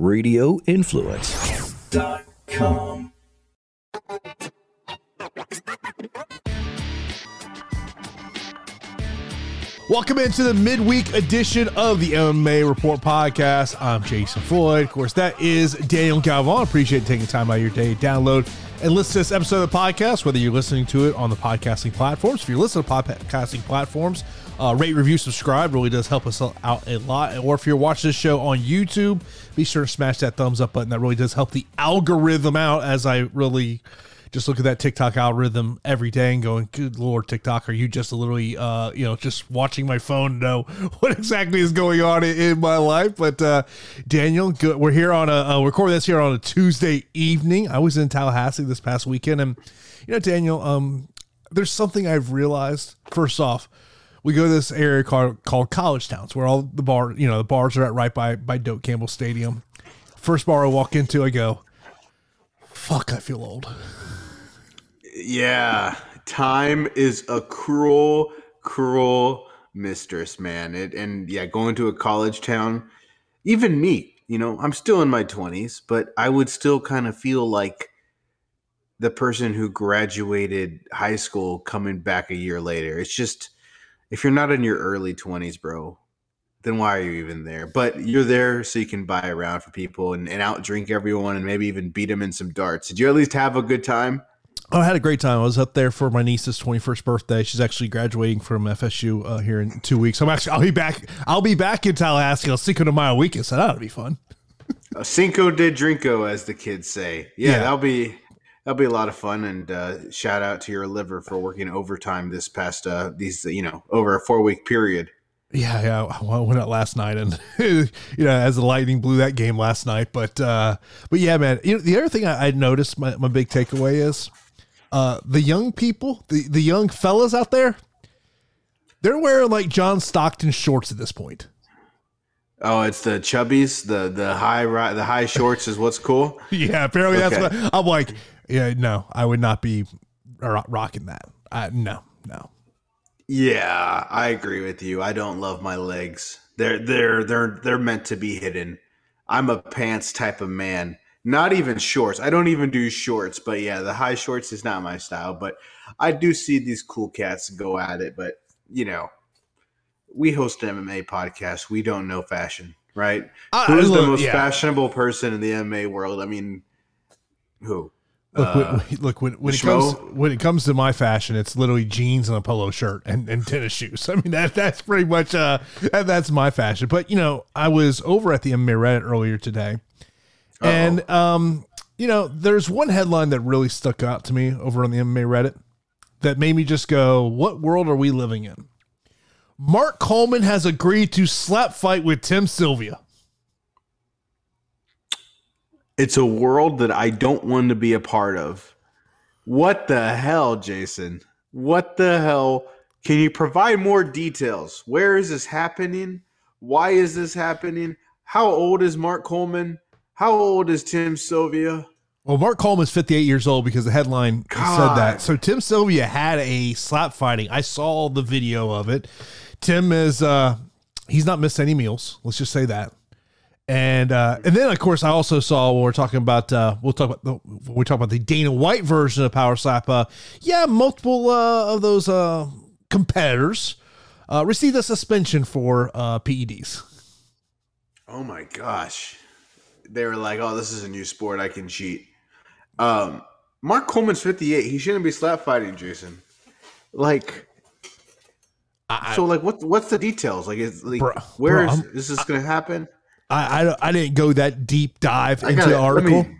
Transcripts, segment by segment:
radioinfluence.com. Welcome into the midweek edition of the MMA Report podcast. I'm Jason Floyd. Of course, that is Daniel Galvan. Appreciate taking time out of your day to download and listen to this episode of the podcast, whether you're listening to it on the podcasting platforms. If you're listening to podcasting platforms, uh, rate, review, subscribe really does help us out a lot. Or if you're watching this show on YouTube, be sure to smash that thumbs up button. That really does help the algorithm out as I really just look at that TikTok algorithm every day and going, "Good Lord, TikTok, are you just literally, uh, you know, just watching my phone know what exactly is going on in, in my life?" But uh, Daniel, good. We're here on a uh, recording this here on a Tuesday evening. I was in Tallahassee this past weekend, and you know, Daniel, um, there's something I've realized. First off, we go to this area called called College Towns, where all the bar, you know, the bars are at right by by Doak Campbell Stadium. First bar I walk into, I go, "Fuck, I feel old." Yeah, time is a cruel, cruel mistress, man. It and yeah, going to a college town, even me, you know, I'm still in my 20s, but I would still kind of feel like the person who graduated high school coming back a year later. It's just if you're not in your early 20s, bro, then why are you even there? But you're there so you can buy around for people and, and out drink everyone and maybe even beat them in some darts. Did you at least have a good time? Oh, I had a great time. I was up there for my niece's 21st birthday. She's actually graduating from FSU uh, here in two weeks. I'm actually, I'll be back. I'll be back in Tallahassee on Cinco de Mayo weekend, so that'll be fun. uh, Cinco de Drinko, as the kids say. Yeah, yeah, that'll be that'll be a lot of fun. And uh, shout out to your liver for working overtime this past uh, these you know over a four week period. Yeah, yeah. I went out last night, and you know, as the Lightning blew that game last night. But uh, but yeah, man. You know, the other thing I, I noticed, my, my big takeaway is uh, the young people, the, the young fellas out there, they're wearing like John Stockton shorts at this point. Oh, it's the chubbies, the the high the high shorts is what's cool. yeah, apparently okay. that's what I'm like. Yeah, no, I would not be rocking that. I, no, no. Yeah, I agree with you. I don't love my legs. They're they're they're they're meant to be hidden. I'm a pants type of man. Not even shorts. I don't even do shorts, but yeah, the high shorts is not my style. But I do see these cool cats go at it. But you know, we host an MMA podcast. We don't know fashion, right? Uh, Who's the most yeah. fashionable person in the MMA world? I mean, who? Look, uh, when, look when, when it comes when it comes to my fashion, it's literally jeans and a polo shirt and, and tennis shoes. I mean that that's pretty much uh that, that's my fashion. But you know, I was over at the MMA Reddit earlier today, uh-oh. And um, you know, there's one headline that really stuck out to me over on the MMA Reddit that made me just go, "What world are we living in?" Mark Coleman has agreed to slap fight with Tim Sylvia. It's a world that I don't want to be a part of. What the hell, Jason? What the hell? Can you provide more details? Where is this happening? Why is this happening? How old is Mark Coleman? How old is Tim Sylvia? Well, Mark Coleman's 58 years old because the headline God. said that. So Tim Sylvia had a slap fighting. I saw the video of it. Tim is uh he's not missed any meals. Let's just say that. And uh, and then of course I also saw when we're talking about uh, we'll talk about the, we talk about the Dana White version of Power Slap. Uh, yeah, multiple uh, of those uh, competitors uh, received a suspension for uh, PEDs. Oh my gosh! they were like, "Oh, this is a new sport. I can cheat." Um, Mark Coleman's fifty eight. He shouldn't be slap fighting Jason. Like, I, so like, what what's the details? Like, is like bro, where bro, is, is this going to happen? I, I I didn't go that deep dive into the article. Let me,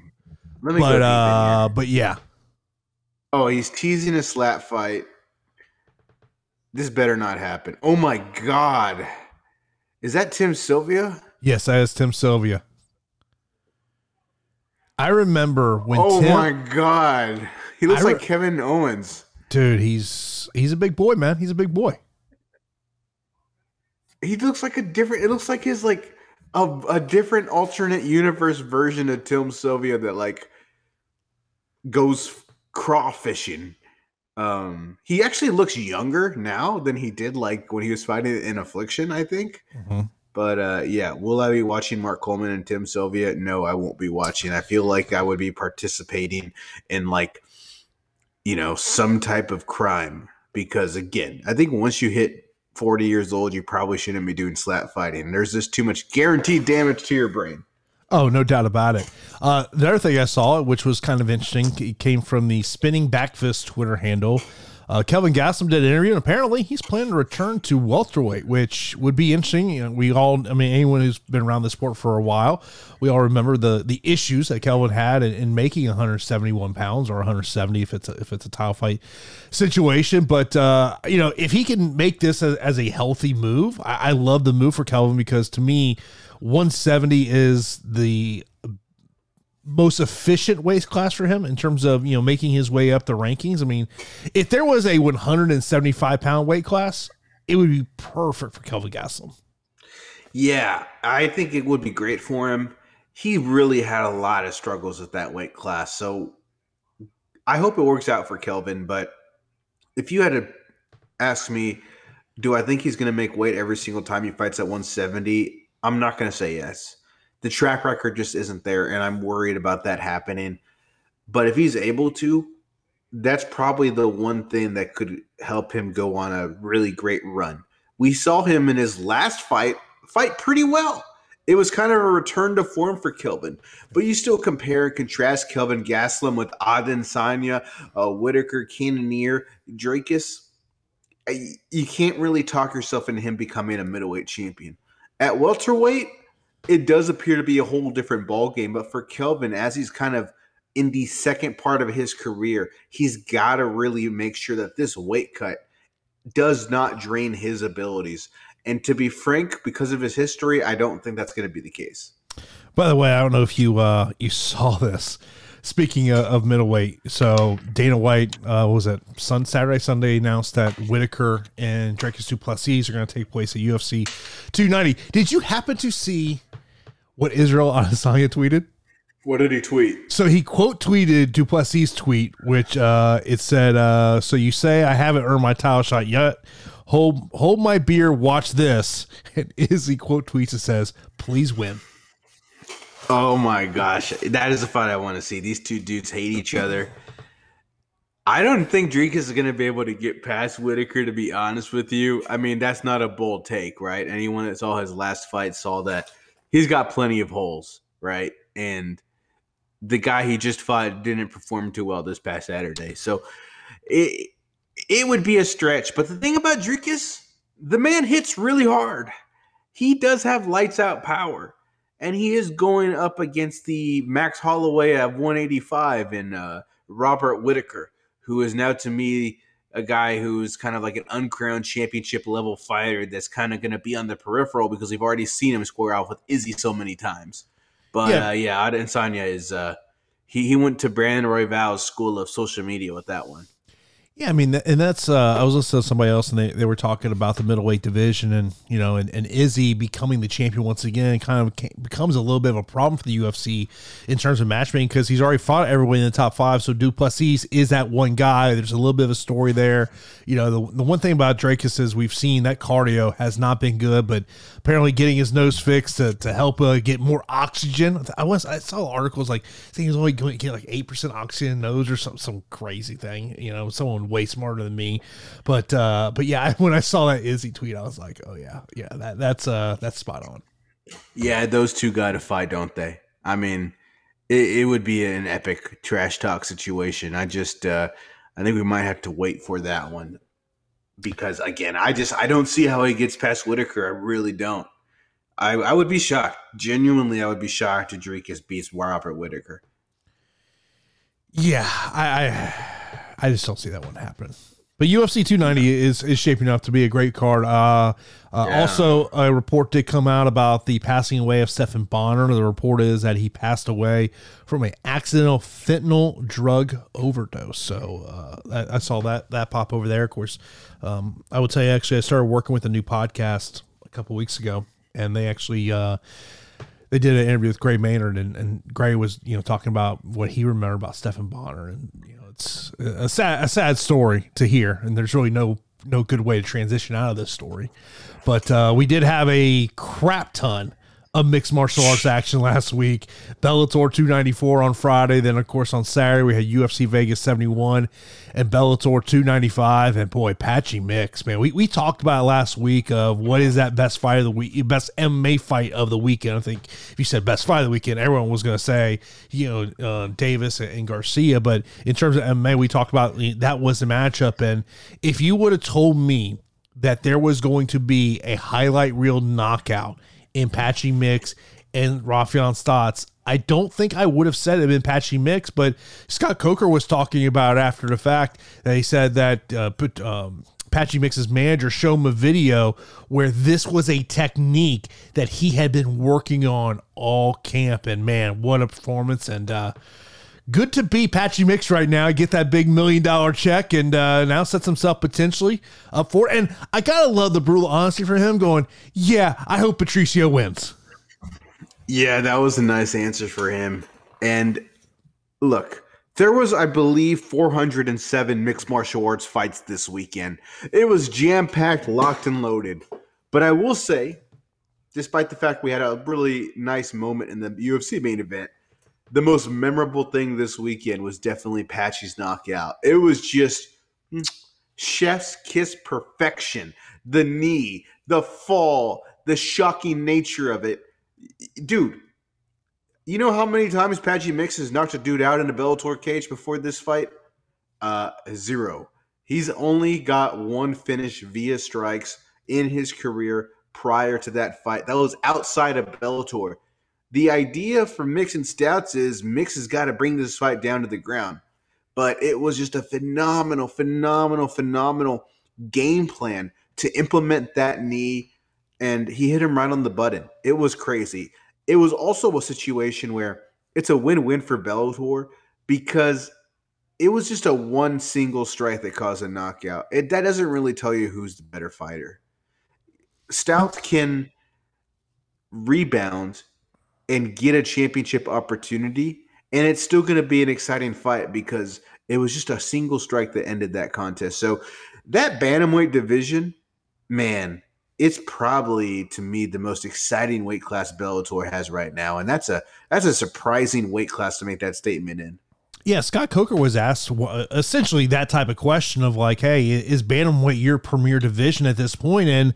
let me but uh, but yeah. Oh, he's teasing a slap fight. This better not happen. Oh my god. Is that Tim Sylvia? Yes, that is Tim Sylvia. I remember when. Tim. Oh Tim, my god, he looks re- like Kevin Owens. Dude, he's he's a big boy, man. He's a big boy. He looks like a different. It looks like his like a, a different alternate universe version of Tim Sylvia that like goes crawfishing. Um, he actually looks younger now than he did like when he was fighting in Affliction. I think. Mm-hmm. But uh, yeah, will I be watching Mark Coleman and Tim Sylvia? No, I won't be watching. I feel like I would be participating in like, you know, some type of crime because again, I think once you hit 40 years old, you probably shouldn't be doing slap fighting. There's just too much guaranteed damage to your brain. Oh, no doubt about it. Uh, the other thing I saw, which was kind of interesting, it came from the Spinning Backfist Twitter handle. Uh, Kelvin Gastelum did an interview, and apparently he's planning to return to welterweight, which would be interesting. You know, we all, I mean, anyone who's been around the sport for a while, we all remember the the issues that Kelvin had in, in making 171 pounds or 170 if it's a, if it's a title fight situation. But uh, you know, if he can make this as, as a healthy move, I, I love the move for Kelvin because to me, 170 is the most efficient weight class for him in terms of you know making his way up the rankings. I mean, if there was a 175 pound weight class, it would be perfect for Kelvin Gastelum. Yeah, I think it would be great for him. He really had a lot of struggles with that weight class, so I hope it works out for Kelvin. But if you had to ask me, do I think he's going to make weight every single time he fights at 170? I'm not going to say yes the track record just isn't there, and I'm worried about that happening. But if he's able to, that's probably the one thing that could help him go on a really great run. We saw him in his last fight fight pretty well. It was kind of a return to form for Kelvin, but you still compare and contrast Kelvin Gastelum with Adesanya, uh, Whitaker, Cannonier, Dricus. You can't really talk yourself into him becoming a middleweight champion. At welterweight, it does appear to be a whole different ball game. But for Kelvin, as he's kind of in the second part of his career, he's got to really make sure that this weight cut does not drain his abilities. And to be frank, because of his history, I don't think that's going to be the case. By the way, I don't know if you uh, you saw this. Speaking of, of middleweight, so Dana White uh, was it Sun Saturday Sunday announced that Whitaker and Dricus Du Plessis are going to take place at UFC 290. Did you happen to see what Israel Adesanya tweeted? What did he tweet? So he quote tweeted Du Plessis' tweet, which uh, it said, uh, "So you say I haven't earned my title shot yet? Hold hold my beer. Watch this." And Izzy quote tweets and says, "Please win." Oh my gosh, that is a fight I want to see. These two dudes hate each other. I don't think Dricus is going to be able to get past Whitaker. To be honest with you, I mean that's not a bold take, right? Anyone that saw his last fight saw that he's got plenty of holes, right? And the guy he just fought didn't perform too well this past Saturday. So it it would be a stretch. But the thing about Dricus, the man hits really hard. He does have lights out power. And he is going up against the Max Holloway of 185 and uh, Robert Whitaker, who is now to me a guy who's kind of like an uncrowned championship level fighter that's kind of going to be on the peripheral because we've already seen him square off with Izzy so many times. But yeah, uh, yeah Adesanya is uh, he he went to Brandon Royval's school of social media with that one. Yeah, I mean, and that's uh, I was listening to somebody else, and they, they were talking about the middleweight division, and you know, and, and Izzy becoming the champion once again kind of becomes a little bit of a problem for the UFC in terms of matchmaking because he's already fought everyone in the top five. So Du Plessis is that one guy. There's a little bit of a story there. You know, the, the one thing about Dricus is we've seen that cardio has not been good, but apparently getting his nose fixed to, to help uh, get more oxygen. I was I saw articles like saying he's only going to get like eight percent oxygen nose or some some crazy thing. You know, someone way smarter than me. But uh, but yeah, when I saw that Izzy tweet, I was like, oh yeah, yeah, that that's uh that's spot on. Yeah, those two got to fight, don't they? I mean, it, it, would be an epic trash talk situation. I just uh, I think we might have to wait for that one because again, I just I don't see how he gets past Whitaker. I really don't. I, I would be shocked. Genuinely, I would be shocked if Dricus beats Robert Whitaker. Yeah, I, I I just don't see that one happening. But UFC 290 is is shaping up to be a great card. Uh, uh, yeah. Also, a report did come out about the passing away of Stephan Bonnar. The report is that he passed away from an accidental fentanyl drug overdose. So uh, I, I, saw that that pop over there. Of course, um, I would tell you actually I started working with a new podcast a couple weeks ago, and they actually uh, they did an interview with Gray Maynard, and, and Gray was you know talking about what he remembered about Stephan Bonnar, and you know it's a sad, a sad story to hear, and there's really no no good way to transition out of this story. But uh, we did have a crap ton of mixed martial arts action last week. Bellator 294 on Friday. Then, of course, on Saturday, we had UFC Vegas 71 and Bellator 295. And boy, Patchy Mix, man. We, we talked about last week of what is that best fight of the week, best MMA fight of the weekend. I think if you said best fight of the weekend, everyone was going to say, you know, uh, Davis and, and Garcia. But in terms of MMA, we talked about that was the matchup. And if you would have told me, that there was going to be a highlight reel knockout in Patchy Mix and Raufeon Stots. I don't think I would have said it in Patchy Mix, but Scott Coker was talking about after the fact that he said that uh, put, um, Patchy Mix's manager showed him a video where this was a technique that he had been working on all camp. And man, what a performance! And uh, good to be Patchy Mix right now. Get that big million dollar check and uh, now sets himself potentially up for it. And I gotta love the brutal honesty for him going, yeah, I hope Patricio wins. Yeah, that was a nice answer for him. And look, there was, I believe, 407 mixed martial arts fights this weekend. It was jam packed, locked, and loaded. But I will say, despite the fact we had a really nice moment in the UFC main event, the most memorable thing this weekend was definitely Patchy's knockout. It was just mm, chef's kiss perfection. The knee, the fall, the shocking nature of it. Dude, you know how many times Patchy Mix has knocked a dude out in a Bellator cage before this fight? Uh, zero. He's only got one finish via strikes in his career prior to that fight. That was outside of Bellator the idea for Mix and Stots is Mix has got to bring this fight down to the ground. But it was just a phenomenal, phenomenal, phenomenal game plan to implement that knee. And he hit him right on the button. It was crazy. It was also a situation where it's a win win for Bellator because it was just a one single strike that caused a knockout. It, that doesn't really tell you who's the better fighter. Stots can rebound and get a championship opportunity. And it's still going to be an exciting fight because it was just a single strike that ended that contest. So that bantamweight division, man, it's probably to me the most exciting weight class Bellator has right now, and that's a that's a surprising weight class to make that statement in. Yeah, Scott Coker was asked essentially that type of question of like, "Hey, is bantamweight your premier division at this point?" And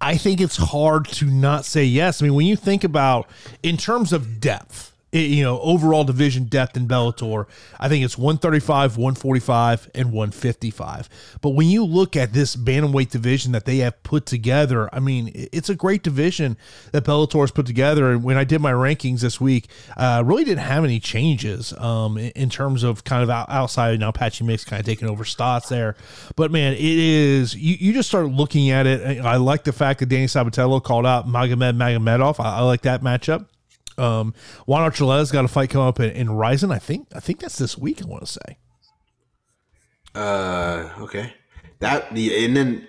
I think it's hard to not say yes. I mean, when you think about in terms of depth, you know, overall division depth in Bellator, I think it's 135, 145, and 155. But when you look at this bantamweight division that they have put together, I mean, it's a great division that Bellator has put together. And when I did my rankings this week, uh, really didn't have any changes um, in terms of kind of outside now Patchy Mix kind of taking over Stots there. But man, it is you, you just start looking at it. I like the fact that Danny Sabatello called out Magomed Magomedov. I, I like that matchup. Um, Juan Archuleta's got a fight coming up in, in Rizin. I think I think that's this week. I want to say. Uh, okay. That the and then,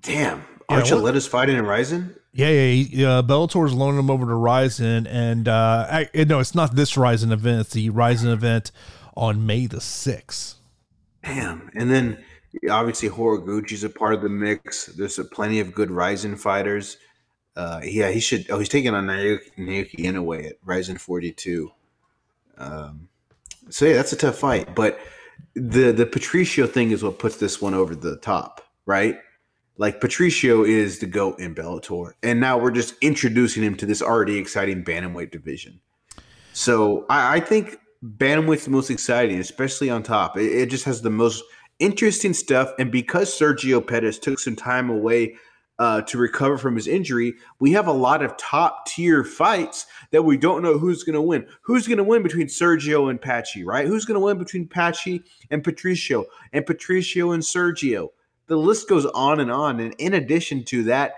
damn, yeah, Archuleta's fighting in Rizin. Yeah, yeah. He, uh, Bellator's loaning him over to Rizin, and uh, I, no, it's not this Rizin event. It's the Rizin event on May the sixth. Damn, and then obviously Horiguchi's a part of the mix. There's a, plenty of good Rizin fighters. Uh, yeah, he should. Oh, he's taking on Naoki, Naoki Inoue at Rizin 42. Um, so yeah, that's a tough fight. But the the Patricio thing is what puts this one over the top, right? Like Patricio is the goat in Bellator, and now we're just introducing him to this already exciting bantamweight division. So I, I think bantamweight's the most exciting, especially on top. It, it just has the most interesting stuff, and because Sergio Pettis took some time away uh, to recover from his injury, we have a lot of top tier fights that we don't know who's going to win. Who's going to win between Sergio and Patchy, right? Who's going to win between Patchy and Patricio and Patricio and Sergio? The list goes on and on. And in addition to that,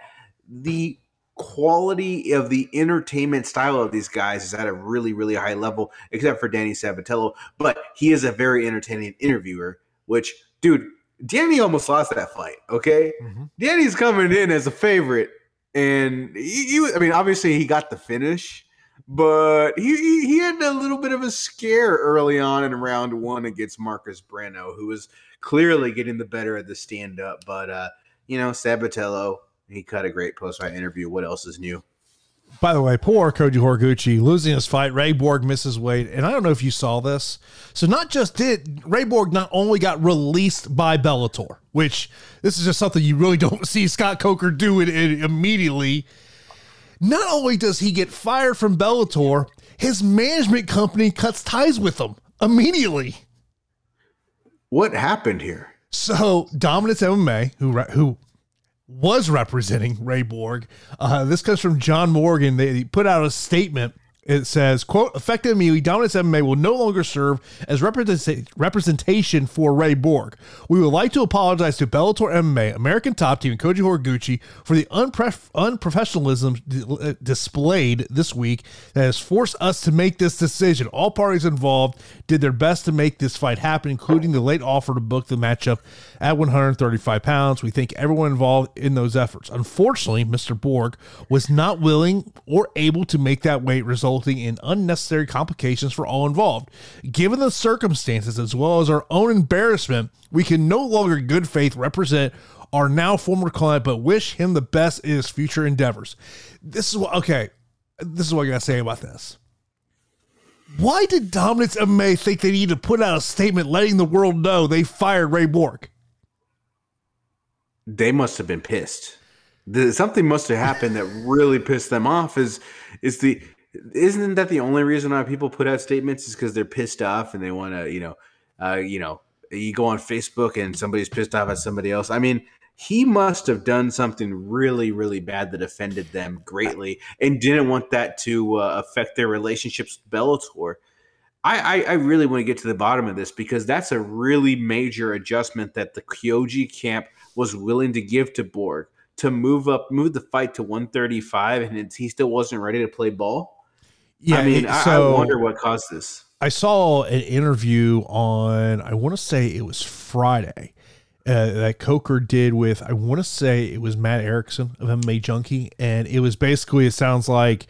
the quality of the entertainment style of these guys is at a really, really high level, except for Danny Sabatello. But he is a very entertaining interviewer, which, dude, Danny almost lost that fight. Okay, mm-hmm. Danny's coming in as a favorite, and he, he, I mean, obviously he got the finish, but he he, he had a little bit of a scare early on in round one against Marcus Breno, who was clearly getting the better of the stand up. But uh, you know, Sabatello, he cut a great post fight interview. What else is new? By the way, poor Koji Horiguchi losing his fight. Ray Borg misses weight, and I don't know if you saw this. So, not just did Ray Borg not only got released by Bellator, which this is just something you really don't see Scott Coker do it, it immediately. Not only does he get fired from Bellator, his management company cuts ties with him immediately. What happened here? So, Dominance MMA, who who was representing Ray Borg. Uh, this comes from John Morgan. They put out a statement it says, quote, effective immediately, Dominance MMA will no longer serve as representation for Ray Borg. We would like to apologize to Bellator MMA, American Top Team, and Koji Horiguchi for the unprofessionalism uh, displayed this week that has forced us to make this decision. All parties involved did their best to make this fight happen, including the late offer to book the matchup at 135 pounds. We thank everyone involved in those efforts. Unfortunately, Mr. Borg was not willing or able to make that weight result resulting in unnecessary complications for all involved. Given the circumstances as well as our own embarrassment, we can no longer good faith represent our now former client, but wish him the best in his future endeavors. This is what okay. This is what I gotta say about this. Why did Dominance MMA think they need to put out a statement letting the world know they fired Ray Borg? They must have been pissed. The, something must have happened that really pissed them off. Is is the isn't that the only reason why people put out statements is because they're pissed off and they want to, you know, uh, you know, you go on Facebook and somebody's pissed off at somebody else. I mean, he must have done something really, really bad that offended them greatly and didn't want that to uh, affect their relationships with Bellator. I, I, I, really want to get to the bottom of this because that's a really major adjustment that the Koji camp was willing to give to Borg to move up, move the fight to 135, and he still wasn't ready to play ball. Yeah, I mean, so I, wonder what caused this. I saw an interview on, I want to say it was Friday, uh, that Coker did with, I want to say it was Matt Erickson of MMA Junkie. And it was basically, it sounds like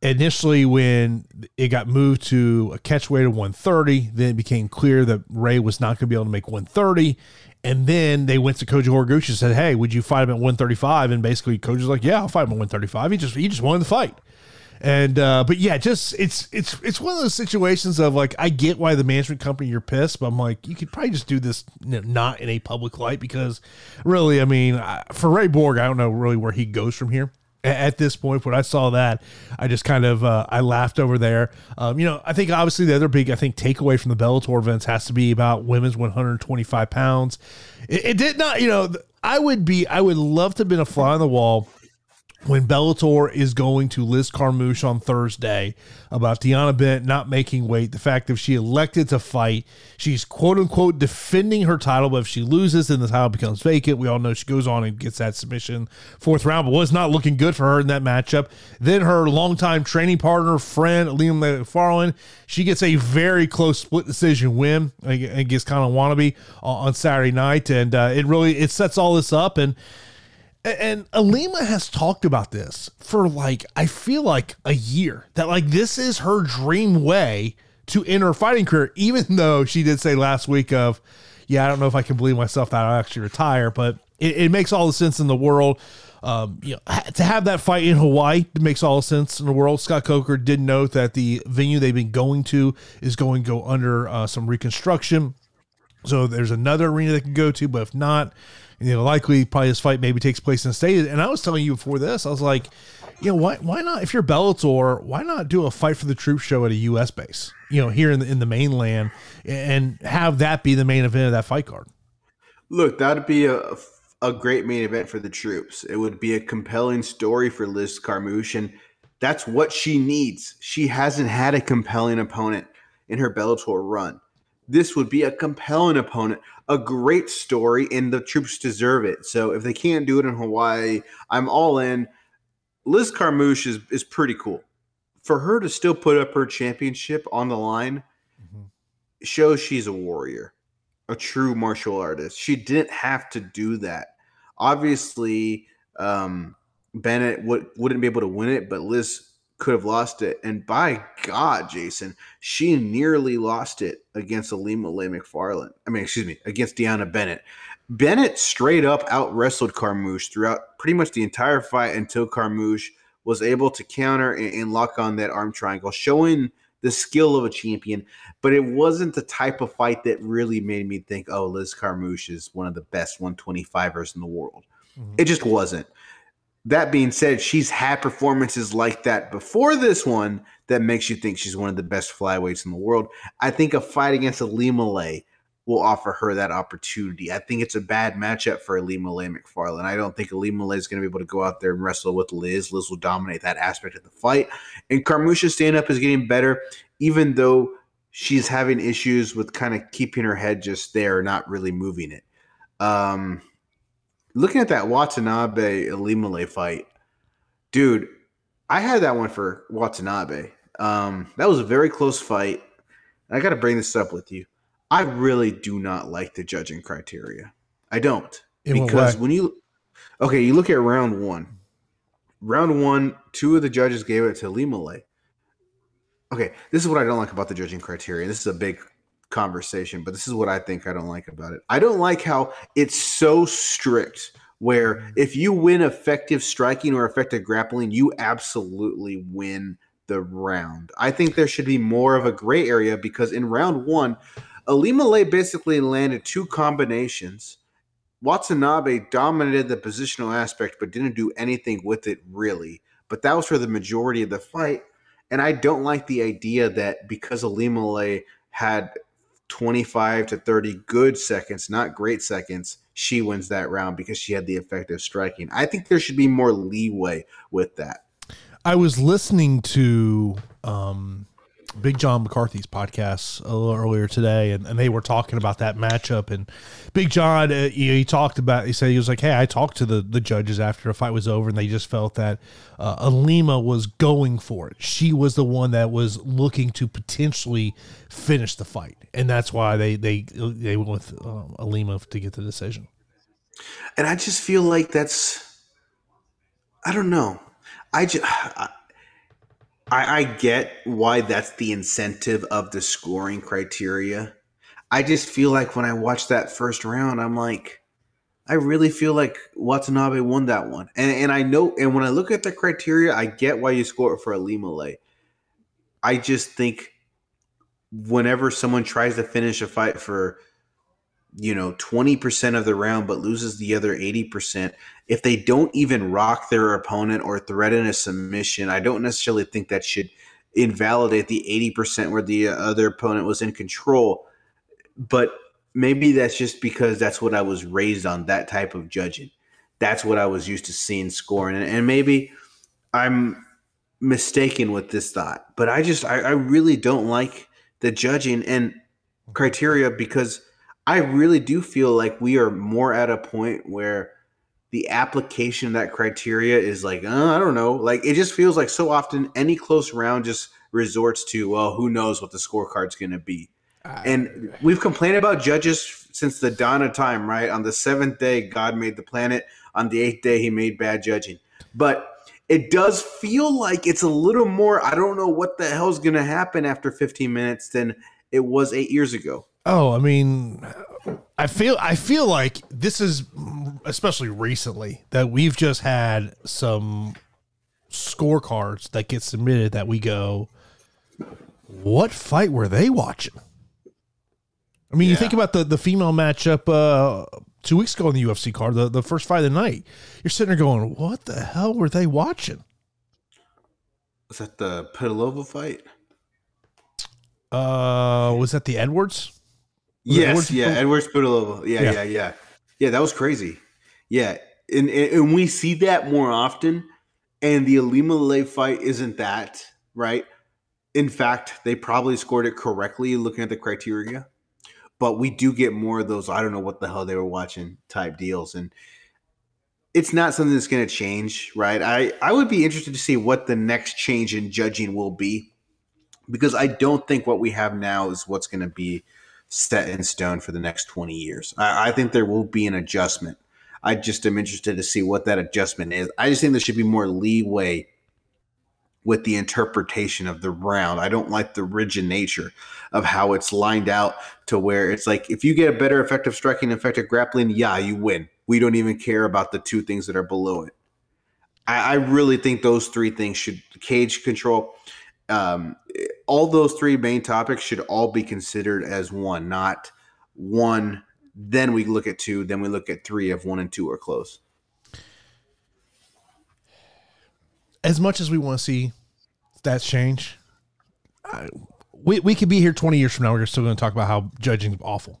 initially when it got moved to a catch weight of 130, then it became clear that Ray was not going to be able to make 130. And then they went to Koji Horiguchi and said, Hey, would you fight him at 135? And basically, Coach was like, Yeah, I'll fight him at 135. He just, he just wanted to fight. And uh, but yeah, just it's it's it's one of those situations of like I get why the management company you're pissed, but I'm like you could probably just do this not in a public light because really, I mean, for Ray Borg, I don't know really where he goes from here. At this point when i saw that i just kind of uh, i laughed over there. Um, you know i think obviously the other big i think takeaway from the bellator events has to be about women's 125 pounds. It, it did not you know i would be i would love to have been a fly on the wall when Bellator is going to Liz Carmouche on Thursday about Deanna Bennett not making weight, the fact that she elected to fight, she's quote unquote defending her title, but if she loses, then the title becomes vacant. We all know she goes on and gets that submission fourth round, but was not looking good for her in that matchup. Then her longtime training partner, friend Ilima Macfarlane, she gets a very close split decision win against Kana Watanabe on Saturday night, and uh, it really it sets all this up and and Ilima has talked about this for like I feel like a year that like this is her dream way to end her fighting career even though she did say last week of yeah I don't know if I can believe myself that I'll actually retire but it, it makes all the sense in the world. Um, you know to have that fight in Hawaii makes all the sense in the world. Scott Coker did note that the venue they've been going to is going to go under uh, some reconstruction. So there's another arena they can go to but if not you know, likely probably this fight maybe takes place in the state. And I was telling you before this, I was like, you know, why why not if you're Bellator, why not do a fight for the troops show at a U.S. base, you know, here in the in the mainland, and have that be the main event of that fight card? Look, that'd be a a great main event for the troops. It would be a compelling story for Liz Carmouche, and that's what she needs. She hasn't had a compelling opponent in her Bellator run this would be a compelling opponent, a great story, and the troops deserve it. So if they can't do it in Hawaii, I'm all in. Liz Carmouche is, is pretty cool. For her to still put up her championship on the line mm-hmm. shows she's a warrior, a true martial artist. She didn't have to do that. Obviously, um, Bennett would, wouldn't be able to win it, but Liz could have lost it. And by God, Jason, she nearly lost it against Ilima-Lei Macfarlane. I mean, excuse me, against Deanna Bennett. Bennett straight up out wrestled Carmouche throughout pretty much the entire fight until Carmouche was able to counter and, and lock on that arm triangle, showing the skill of a champion. But it wasn't the type of fight that really made me think, oh, Liz Carmouche is one of the best 125ers in the world. Mm-hmm. It just wasn't. That being said, she's had performances like that before this one that makes you think she's one of the best flyweights in the world. I think a fight against Ilima-Lei will offer her that opportunity. I think it's a bad matchup for Ilima-Lei Macfarlane. I don't think Ilima-Lei is going to be able to go out there and wrestle with Liz. Liz will dominate that aspect of the fight. And Carmouche's stand up is getting better, even though she's having issues with kind of keeping her head just there, not really moving it. Um, looking at that Watanabe Ilima-Lei fight, dude, I had that one for Watanabe. Um, that was a very close fight. I got to bring this up with you. I really do not like the judging criteria. I don't In because when you okay, you look at round one. Round one, two of the judges gave it to Ilima-Lei. Okay, this is what I don't like about the judging criteria. This is a big conversation, but this is what I think I don't like about it. I don't like how it's so strict where mm-hmm. if you win effective striking or effective grappling, you absolutely win the round. I think there should be more of a gray area because in round one, Ilima-Lei basically landed two combinations. Watanabe dominated the positional aspect but didn't do anything with it really. But that was for the majority of the fight. And I don't like the idea that because Ilima-Lei had 25 to 30 good seconds, not great seconds, she wins that round because she had the effective striking. I think there should be more leeway with that. I was listening to um, Big John McCarthy's podcast a little earlier today, and, and they were talking about that matchup. And Big John, uh, he, he, talked about, he said, he was like, Hey, I talked to the, the judges after the fight was over, and they just felt that uh, Ilima was going for it. She was the one that was looking to potentially finish the fight. And that's why they, they, they went with um, Ilima to get the decision. And I just feel like that's, I don't know. I just, I, I, I get why that's the incentive of the scoring criteria. I just feel like when I watch that first round, I'm like, I really feel like Watanabe won that one. And and I know and when I look at the criteria, I get why you score it for Ilima-Lei. I just think whenever someone tries to finish a fight for you know 20% of the round but loses the other 80% if they don't even rock their opponent or threaten a submission i don't necessarily think that should invalidate the 80% where the uh, other opponent was in control. But maybe that's just because that's what i was raised on that type of judging. That's what i was used to seeing scoring. And, and maybe i'm mistaken with this thought but i just I, I really don't like the judging and criteria because I really do feel like we are more at a point where the application of that criteria is like, uh, I don't know. Like it just feels like so often any close round just resorts to, well, who knows what the scorecard's going to be. and we've complained about judges since the dawn of time, right? On the seventh day, God made the planet. On the eighth day, he made bad judging. But it does feel like it's a little more, I don't know what the hell's going to happen after 15 minutes than it was eight years ago. Oh, I mean, I feel I feel like this is especially recently that we've just had some scorecards that get submitted that we go, what fight were they watching? I mean, yeah. you think about the the female matchup uh, two weeks ago on the UFC card, the, the first fight of the night. You're sitting there going, what the hell were they watching? Was that the Pudilova fight? Uh, was that the Edwards? Yes, Edwards yeah, Edwards Pudilova. Yeah, yeah, yeah, yeah, yeah. That was crazy. Yeah, and, and, we see that more often. And the Ilima-Lei fight isn't that right. In fact, they probably scored it correctly looking at the criteria. But we do get more of those. I don't know what the hell they were watching type deals, and it's not something that's going to change, right? I I would be interested to see what the next change in judging will be, because I don't think what we have now is what's going to be set in stone for the next 20 years. I, I, think there will be an adjustment. I just am interested to see what that adjustment is. I just think there should be more leeway with the interpretation of the round. I don't like the rigid nature of how it's lined out to where it's like if you get a better effective striking, effective grappling, yeah, you win. We don't even care about the two things that are below it. I, I really think those three things should cage control. Um, all those three main topics should all be considered as one, not one. Then we look at two, then we look at three if one and two are close. as much as we want to see stats change, I, we we could be here twenty years from now. We're still going to talk about how judging is awful.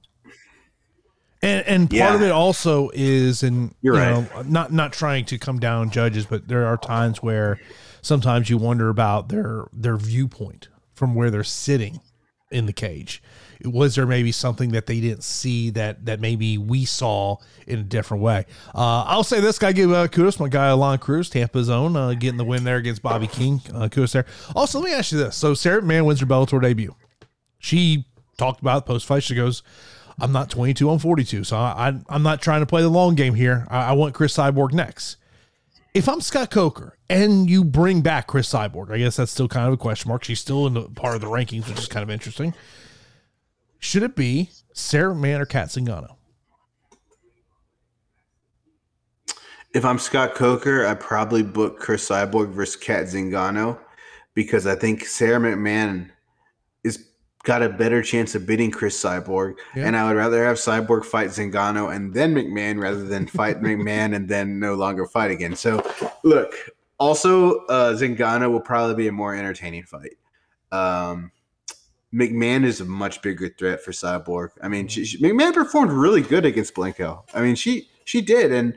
And and part Yeah. of it also is, and You're you right. not not trying to come down judges, but there are times where sometimes you wonder about their their viewpoint from where they're sitting in the cage. Was there maybe something that they didn't see that that maybe we saw in a different way? Uh, I'll say this: guy give uh, kudos, my guy Alon Cruz, Tampa's own, uh, getting the win there against Bobby King. Uh, kudos there. Also, let me ask you this: so Sarah McMann wins her Bellator debut. She talked about post fight. She goes, "I'm not 22, I'm 42, so I, I I'm not trying to play the long game here. I, I want Cris Cyborg next." If I'm Scott Coker and you bring back Cris Cyborg, I guess that's still kind of a question mark. She's still in the part of the rankings, which is kind of interesting. Should it be Sarah McMann or Kat Zingano? If I'm Scott Coker, I probably book Cris Cyborg versus Kat Zingano because I think Sarah McMann got a better chance of beating Cris Cyborg, Yeah. and I would rather have Cyborg fight Zingano and then McMann rather than fight McMann and then no longer fight again. So, look, also uh, Zingano will probably be a more entertaining fight. Um, McMann is a much bigger threat for Cyborg. I mean, she, she- McMann performed really good against Blencowe. I mean, she she did, and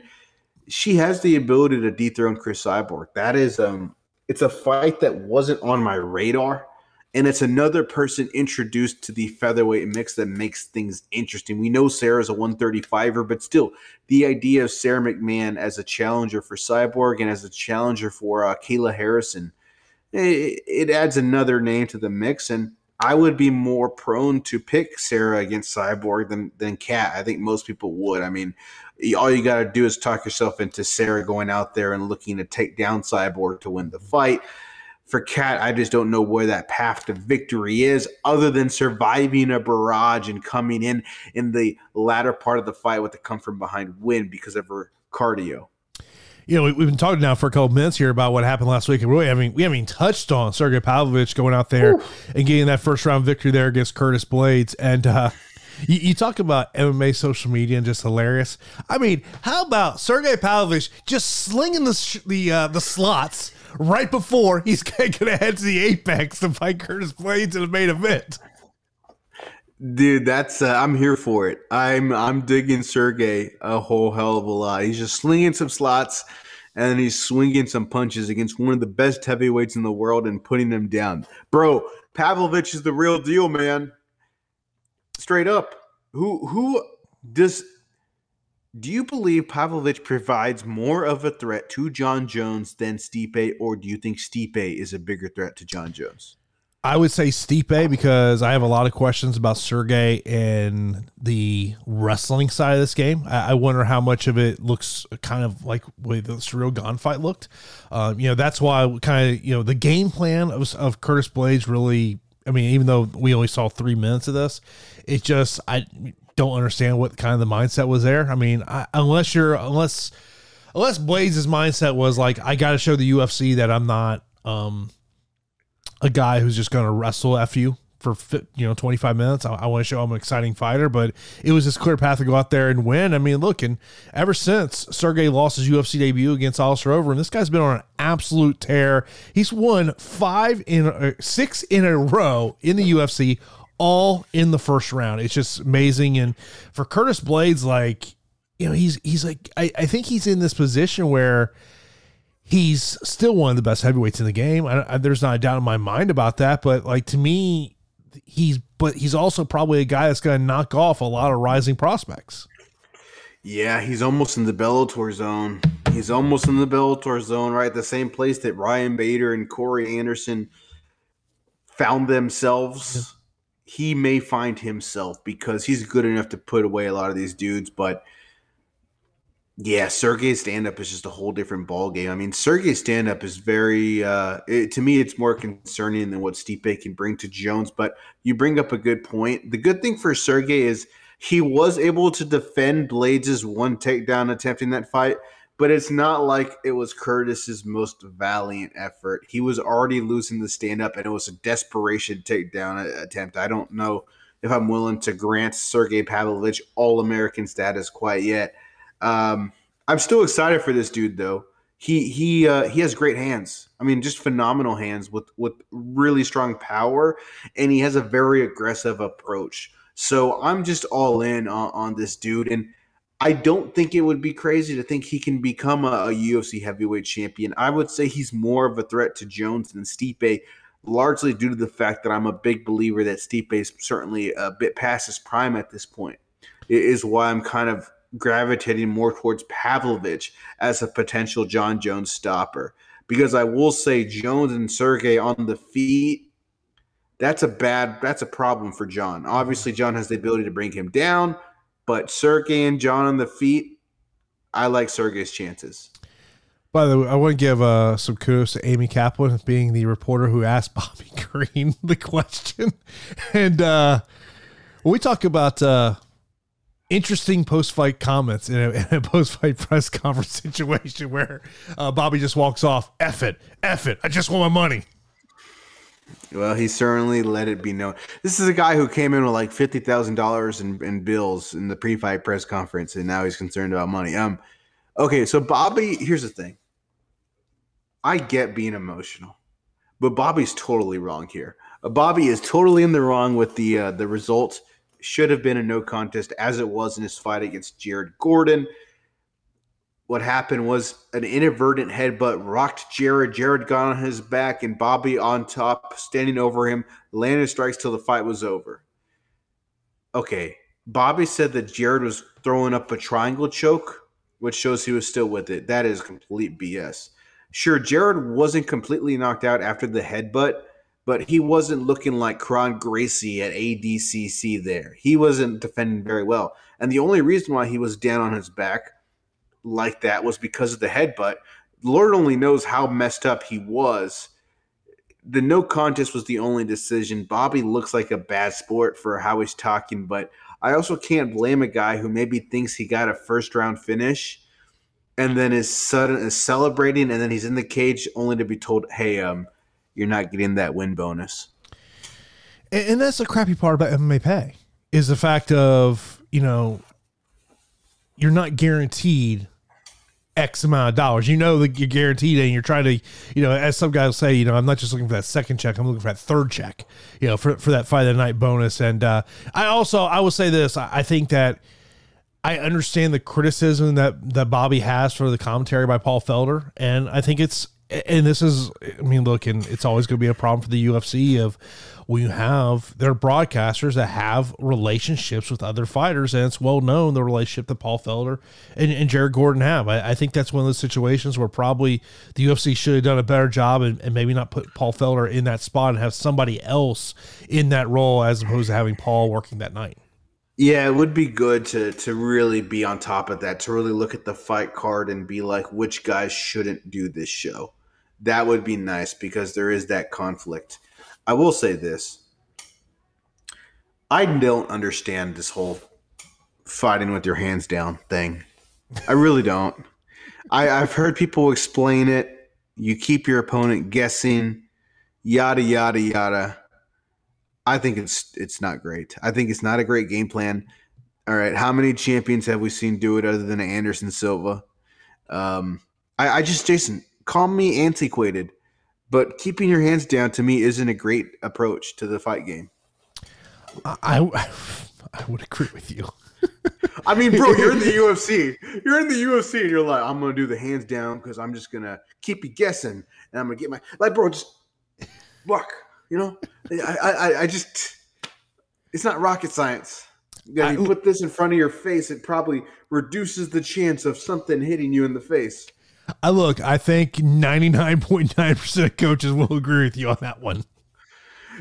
she has the ability to dethrone Cris Cyborg. That is, um, it's a fight that wasn't on my radar, and it's another person introduced to the featherweight mix that makes things interesting. We know Sarah's a 135er, but still, the idea of Sarah McMann as a challenger for Cyborg and as a challenger for uh, Kayla Harrison, it, it adds another name to the mix, and I would be more prone to pick Sarah against Cyborg than than Kat. I think most people would. I mean, all you got to do is talk yourself into Sarah going out there and looking to take down Cyborg to win the fight. For Kat, I just don't know where that path to victory is, other than surviving a barrage and coming in in the latter part of the fight with the come from behind win because of her cardio. You know, we, we've been talking now for a couple minutes here about what happened last week, and really, I mean, we haven't even touched on Sergey Pavlovich going out there and getting that first round victory there against Curtis Blaydes. And uh, you, you talk about MMA social media and just hilarious. I mean, how about Sergey Pavlovich just slinging the sh- the uh, the slots right before he's going to head to the Apex to fight Curtis Blaydes in the main event? Dude, that's uh, I'm here for it. I'm I'm digging Sergey a whole hell of a lot. He's just slinging some slots, and he's swinging some punches against one of the best heavyweights in the world and putting them down. Bro, Pavlovich is the real deal, man. Straight up. Who who does do you believe Pavlovich provides more of a threat to Jon Jones than Stipe, or do you think Stipe is a bigger threat to Jon Jones? I would say Stipe because I have a lot of questions about Sergey and the wrestling side of this game. I, I wonder how much of it looks kind of like way the Ciryl Gane fight looked. Um, you know, that's why kind of you know the game plan of, of Curtis Blaydes really. I mean, even though we only saw three minutes of this, it just I don't understand what kind of the mindset was there. I mean, I, unless you're unless unless Blaydes' mindset was like I got to show the UFC that I'm not. um a guy who's just going to wrestle f you for you know 25 minutes. I, I want to show I'm an exciting fighter, but it was this clear path to go out there and win. I mean, look, and ever since Sergey lost his UFC debut against Alistair Overeem, this guy's been on an absolute tear. He's won five in uh, six in a row in the UFC, all in the first round. It's just amazing. And for Curtis Blaydes, like you know, he's he's like I, I think he's in this position where he's still one of the best heavyweights in the game. I, I, there's not a doubt in my mind about that. But like to me, he's but he's also probably a guy that's going to knock off a lot of rising prospects. Yeah, he's almost in the Bellator zone. He's almost in the Bellator zone, right? The same place that Ryan Bader and Corey Anderson found themselves. He may find himself because he's good enough to put away a lot of these dudes, but Yeah, Sergey's stand up is just a whole different ball game. I mean, Sergey's stand up is very uh it, to me it's more concerning than what Stipe can bring to Jones, but you bring up a good point. The good thing for Sergey is he was able to defend Blaydes' one takedown attempt in that fight, but it's not like it was Curtis's most valiant effort. He was already losing the stand up and it was a desperation takedown attempt. I don't know if I'm willing to grant Sergey Pavlovich all American status quite yet. Um, I'm still excited for this dude though. He he uh, he has great hands. I mean, just phenomenal hands with with really strong power, and he has a very aggressive approach. So I'm just all in on, on this dude, and I don't think it would be crazy to think he can become a, a, UFC heavyweight champion. I would say he's more of a threat to Jones than Stipe, largely due to the fact that I'm a big believer that Stipe is certainly a bit past his prime at this point. It is why I'm kind of gravitating more towards Pavlovich as a potential Jon Jones stopper. Because I will say Jones and Sergey on the feet, that's a bad, that's a problem for Jon. Obviously, Jon has the ability to bring him down, but Sergey and Jon on the feet, I like Sergey's chances. By the way, I want to give uh, some kudos to Amy Kaplan being the reporter who asked Bobby Green the question. And uh, when we talk about uh, interesting post fight comments in a, a post fight press conference situation where uh, Bobby just walks off. F it, F it. I just want my money. Well, he certainly let it be known. This is a guy who came in with like fifty thousand dollars in bills in the pre-fight press conference, and now he's concerned about money. Um, okay, so Bobby, here's the thing. I get being emotional, but Bobby's totally wrong here. Uh, Bobby is totally in the wrong with the uh, the result. should have been a no contest as it was in his fight against Jared Gordon. What happened was an inadvertent headbutt rocked Jared. Jared got on his back and Bobby on top, standing over him, landed strikes till the fight was over. Okay, Bobby said that Jared was throwing up a triangle choke, which shows he was still with it. That is complete BS. Sure, Jared wasn't completely knocked out after the headbutt, but he wasn't looking like Kron Gracie at ADCC there. He wasn't defending very well. And the only reason why he was down on his back like that was because of the headbutt. Lord only knows how messed up he was. The no contest was the only decision. Bobby looks like a bad sport for how he's talking, but I also can't blame a guy who maybe thinks he got a first round finish and then is sudden is celebrating and then he's in the cage only to be told, "Hey, um, you're not getting that win bonus. And, and that's the crappy part about MMA pay is the fact of, you know, you're not guaranteed X amount of dollars. You know that you're guaranteed, and you're trying to, you know, as some guys say, you know, I'm not just looking for that second check. I'm looking for that third check, you know, for, for that fight of the night bonus. And uh, I also, I will say this: I, I think that I understand the criticism that that Bobby has for the commentary by Paul Felder, and I think it's and this is i mean look and it's always going to be a problem for the ufc of when you have their broadcasters that have relationships with other fighters and it's well known the relationship that paul felder and, and jared gordon have I, I, think that's one of those situations where probably the ufc should have done a better job and, and maybe not put paul felder in that spot and have somebody else in that role as opposed to having paul working that night yeah, it would be good to to really be on top of that, to really look at the fight card and be like, which guys shouldn't do this show. That would be nice because there is that conflict. I will say this. I don't understand this whole fighting with your hands down thing. I really don't. I, I've heard people explain it. You keep your opponent guessing, yada yada yada. I think it's it's not great. I think it's not a great game plan. All right, how many champions have we seen do it other than Anderson Silva? Um, I, I just Jason, call me antiquated, but keeping your hands down to me isn't a great approach to the fight game. I I would agree with you. I mean, bro, you're in the UFC. You're in the UFC, and you're like, I'm gonna do the hands down because I'm just gonna keep you guessing, and I'm gonna get my like, bro, just look. You know, I, I, I just, it's not rocket science. Yeah, you put this in front of your face, it probably reduces the chance of something hitting you in the face. I look, I think 99.9% of coaches will agree with you on that one.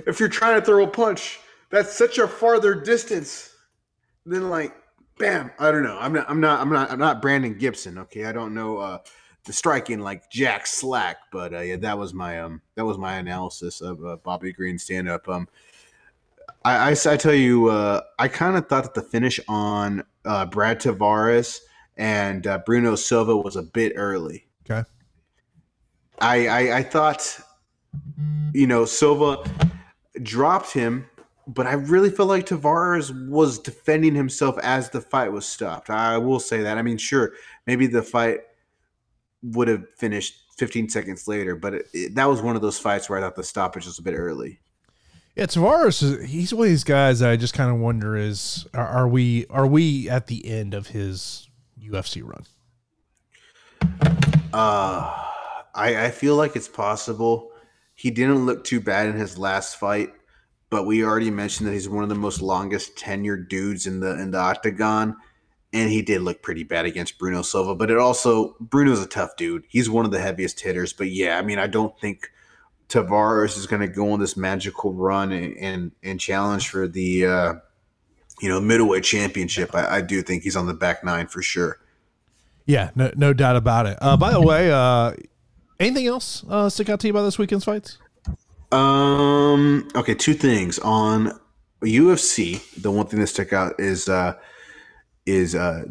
If you're trying to throw a punch, that's such a farther distance than like bam. I don't know. I'm not. I'm not. I'm not. I'm not Brandon Gibson. Okay, I don't know uh, the striking like Jack Slack, but uh, yeah, that was my um that was my analysis of uh, Bobby Green stand up. Um, I, I, I tell you, uh, I kind of thought that the finish on uh, Brad Tavares and uh, Bruno Silva was a bit early. Okay. I, I I thought, you know, Silva dropped him but I really felt like Tavares was defending himself as the fight was stopped. I will say that. I mean, sure, maybe the fight would have finished 15 seconds later, but it, it, that was one of those fights where I thought the stoppage was a bit early. Yeah, Tavares, he's one of these guys that I just kind of wonder is are, are we are we at the end of his UFC run? Uh, I I feel like it's possible. He didn't look too bad in his last fight but we already mentioned that he's one of the most longest tenured dudes in the in the octagon, and he did look pretty bad against Bruno Silva. But it also Bruno's a tough dude. He's one of the heaviest hitters. But yeah, I mean, I don't think Tavares is going to go on this magical run and and, and challenge for the uh, you know middleweight championship. I, I do think he's on the back nine for sure. Yeah, no, no doubt about it. Uh, by the way, uh, anything else uh, stick out to you about this weekend's fights? Um. Okay. Two things on UFC. The one thing that stuck out is uh, is uh,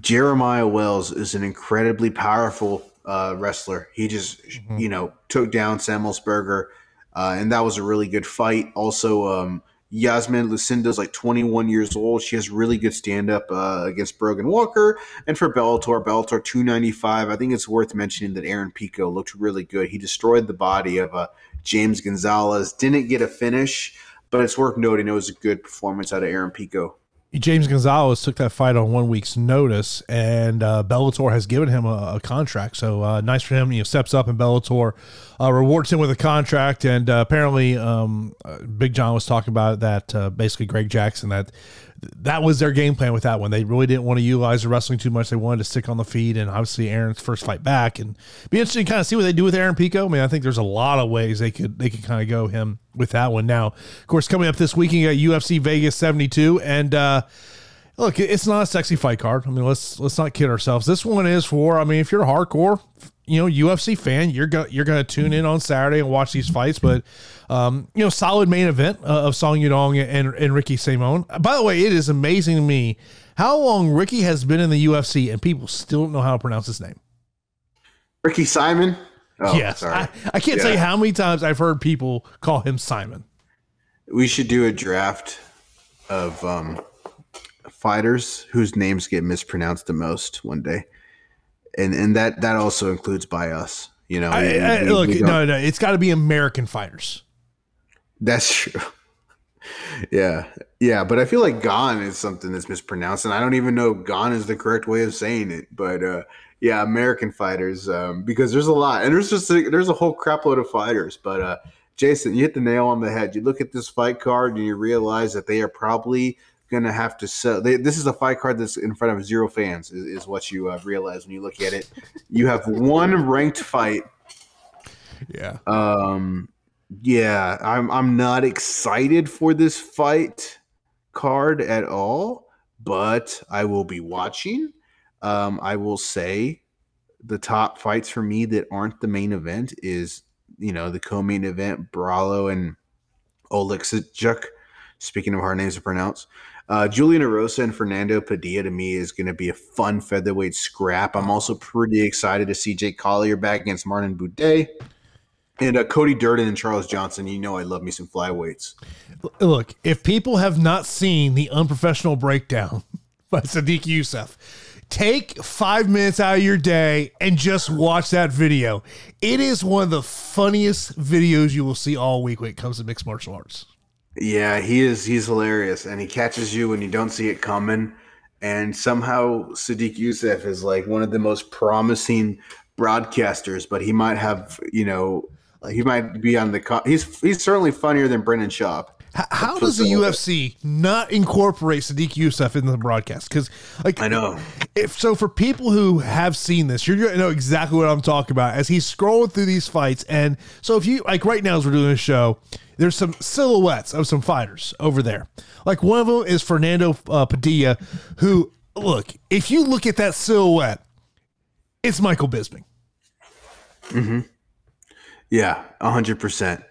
Jeremiah Wells is an incredibly powerful uh, wrestler. He just mm-hmm. you know took down Semelsberger, uh, and that was a really good fight. Also, um, Iasmin Lucindo's like 21 years old. She has really good stand up uh, against Brogan Walker. And for Bellator, Bellator 295, I think it's worth mentioning that Aaron Pico looked really good. He destroyed the body of uh, James Gonzalez. Didn't get a finish, but it's worth noting it was a good performance out of Aaron Pico. James Gonzalez took that fight on one week's notice, and uh, Bellator has given him a, a contract. So uh, nice for him. He you know, steps up, and Bellator uh, rewards him with a contract. And uh, apparently, um, uh, Big John was talking about that. Uh, basically, Greg Jackson that that was their game plan with that one. They really didn't want to utilize the wrestling too much. They wanted to stick on the feet, and obviously Aaron's first fight back, and be interesting to kind of see what they do with Aaron Pico. I mean, I think there's a lot of ways they could they could kind of go him with that one. Now, of course, coming up this weekend at UFC Vegas 72, and uh, look, it's not a sexy fight card. I mean, let's let's not kid ourselves. This one is for. I mean, if you're a hardcore, you know, UFC fan, you're going you're going to tune in on Saturday and watch these fights. But um, you know, solid main event uh, of Song Yudong and and Ricky Simon. By the way, it is amazing to me how long Ricky has been in the UFC and people still don't know how to pronounce his name. Ricky Simon. Oh, yes, I, I, can't yeah. tell you how many times I've heard people call him Simon. We should do a draft of um, fighters whose names get mispronounced the most one day, and and that that also includes by us. You know, I, I, we, look, we no, no, it's got to be American fighters. That's true. yeah, yeah, but I feel like "gone" is something that's mispronounced, and I don't even know "gone" is the correct way of saying it. But uh, yeah, American fighters, um, because there's a lot, and there's just a, there's a whole crapload of fighters. But uh, Jason, you hit the nail on the head. You look at this fight card, and you realize that they are probably gonna have to sell. They, this is a fight card that's in front of zero fans. Is, is what you uh, realize when you look at it. You have one ranked fight. Yeah. Um. Yeah, I'm. I'm not excited for this fight card at all, but I will be watching. Um. I will say, the top fights for me that aren't the main event is you know the co-main event, Borralho and Oleksiejczuk. Speaking of hard names to pronounce, uh, Julian Erosa and Fernando Padilla to me is going to be a fun featherweight scrap. I'm also pretty excited to see Jake Collier back against Martin Buday. And uh, Cody Durden and Charles Johnson, you know I love me some flyweights. Look, if people have not seen the unprofessional breakdown by Sodiq Yusuff, take five minutes out of your day and just watch that video. It is one of the funniest videos you will see all week when it comes to mixed martial arts. Yeah, he is. He's hilarious, and he catches you when you don't see it coming. And somehow Sodiq Yusuff is like one of the most promising broadcasters, but he might have, you know, he might be on the. Co- he's he's certainly funnier than Brendan Schaub. How, how does the UFC not incorporate Sodiq Yusuff in the broadcast? Because, like, I know if so, for people who have seen this, you're gonna know exactly what I'm talking about as he's scrolling through these fights. And so, if you like right now, as we're doing this show, there's some silhouettes of some fighters over there. Like one of them is Fernando uh, Padilla, who look if you look at that silhouette, it's Michael Bisping. Yeah, hundred percent.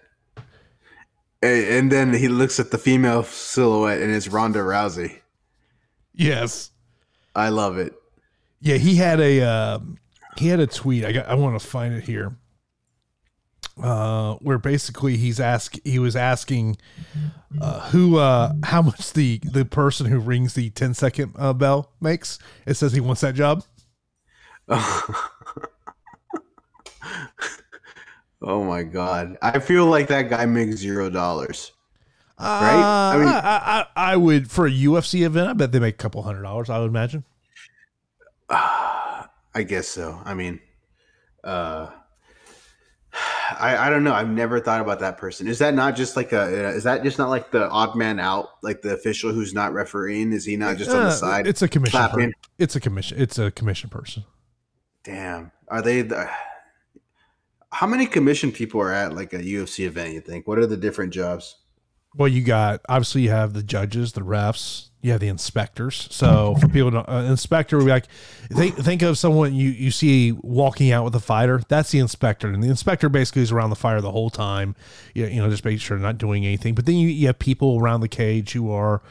And then he looks at the female silhouette, and it's Ronda Rousey. Yes. I love it. Yeah, he had a um, he had a tweet. I got I want to find it here. Uh, where basically he's ask he was asking uh, who uh how much the the person who rings the 10 second uh, bell makes. It says he wants that job. Oh my god! I feel like that guy makes zero dollars. Right? I I mean- I, I, I would for a UFC event. I bet they make a couple hundred dollars. I would imagine. I guess so. I mean, uh, I I don't know. I've never thought about that person. Is that not just like a? Is that just not like the odd man out, like the official who's not refereeing? Is he not just on Uh, the side? It's a commission. per- it's a commission. It's a commission person. Damn. Are they the? How many commission people are at like a UFC event? You think? What are the different jobs? Well, you got obviously you have the judges, the refs, you have the inspectors. So for people, to, uh, inspector would be like think think of someone you you see walking out with a fighter. That's the inspector, and the inspector basically is around the fire the whole time. You, you know, just making sure they're not doing anything. But then you, you have people around the cage who are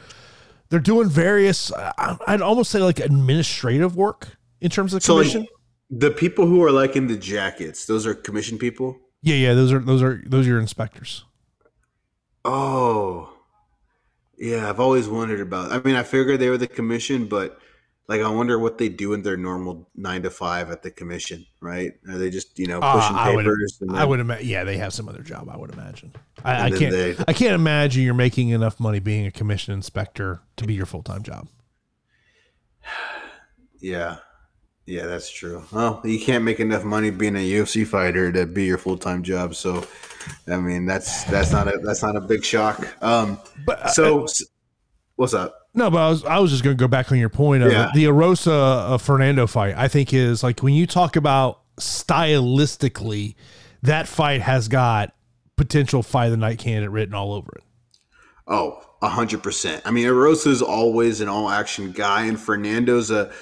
they're doing various. I- I'd almost say like administrative work in terms of So, like, commission. The people who are like in the jackets, those are commission people. yeah, yeah, those are those are those are your inspectors. Oh, yeah. I've always wondered about. I mean, I figured they were the commission, but like, I wonder what they do in their normal nine to five at the commission. Right? Are they just you know Uh, pushing I would- papers? I would imagine. Yeah, they have some other job. I would imagine. I, I can't. they- I can't imagine you're making enough money being a commission inspector to be your full time job. Yeah, yeah, that's true. Well, you can't make enough money being a UFC fighter to be your full time job. So, I mean, that's that's not a that's not a big shock. Um, But uh, so s- what's up? no, but I was I was just going to go back on your point of Yeah. the Erosa uh, Fernando fight. I think is like when you talk about stylistically, that fight has got potential fight of the night candidate written all over it. Oh, a hundred percent. I mean, Erosa's always an all action guy, and Fernando's a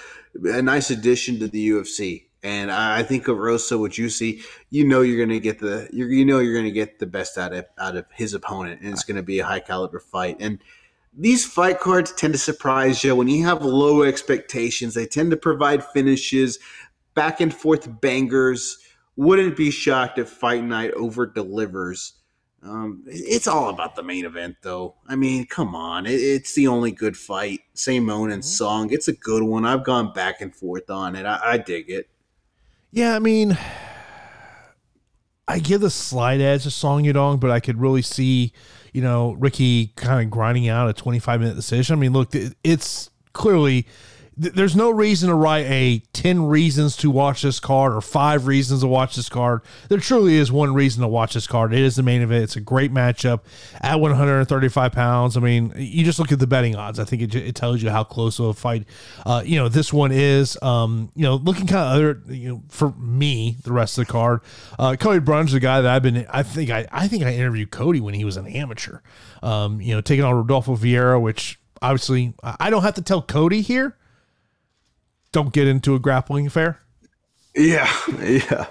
a nice addition to the UFC. And I think of Rosa, what you see, you know you're gonna get the you know you're gonna get the best out of out of his opponent, and it's gonna be a high caliber fight. And these fight cards tend to surprise you when you have low expectations. They tend to provide finishes, back and forth bangers. Wouldn't be shocked if Fight Night over delivers. Um, it's all about the main event, though. I mean, come on, it, it's the only good fight. Simone and Song, it's a good one. I've gone back and forth on it. I, I dig it. Yeah, I mean, I give the slight edge to Song Yudong, but I could really see, you know, Ricky kind of grinding out a 25 minute decision. I mean, look, it- it's clearly th- there's no reason to write a 10 reasons to watch this card or five reasons to watch this card. There truly is one reason to watch this card. It is the main event. It's a great matchup at 135 pounds. I mean, you just look at the betting odds. I think it, it tells you how close of a fight, uh, you know, this one is. Um, you know, looking kind of other, you know, for me, the rest of the card, uh, Cody Brundage, the guy that I've been, I think I, I think I interviewed Cody when he was an amateur. Um, you know, taking on Rodolfo Vieira, which obviously I don't have to tell Cody here. Don't get into a grappling affair. Yeah, yeah,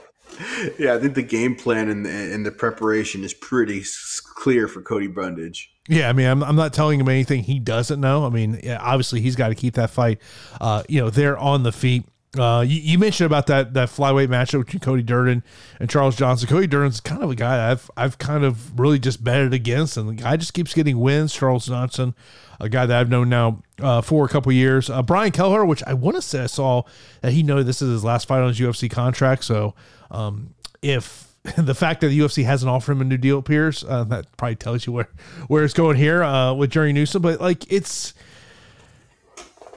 yeah. I think the game plan and the, and the preparation is pretty s- clear for Cody Brundage. Yeah, I mean, I'm, I'm not telling him anything he doesn't know. I mean, yeah, obviously he's got to keep that fight, uh, you know, there on the feet. Uh, you, you mentioned about that that flyweight matchup between Cody Durden and Charles Johnson. Cody Durden's kind of a guy I've I've kind of really just betted against, and the guy just keeps getting wins. Charles Johnson, a guy that I've known now uh, for a couple years. Uh, Brian Kelleher, which I want to say I saw that he noted this is his last fight on his UFC contract. So um, if the fact that the UFC hasn't offered him a new deal appears, uh, that probably tells you where where it's going here uh, with Jerry Newsom. But like it's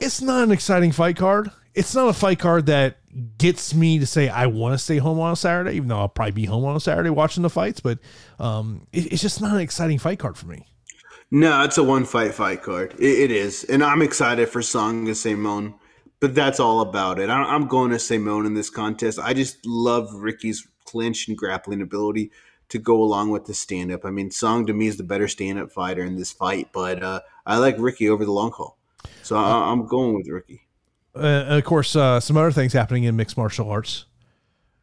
it's not an exciting fight card. It's not a fight card that gets me to say I want to stay home on a Saturday, even though I'll probably be home on a Saturday watching the fights. But um, it, it's just not an exciting fight card for me. No, it's a one fight fight card. It, it is, and I'm excited for Song and Simone, but that's all about it. I, I'm going to Simone in this contest. I just love Ricky's clinch and grappling ability. to go along with the stand up. I mean, Song to me is the better stand up fighter in this fight, but uh, I like Ricky over the long haul. So I'm going with Ricky. Uh, and of course, uh, some other things happening in mixed martial arts.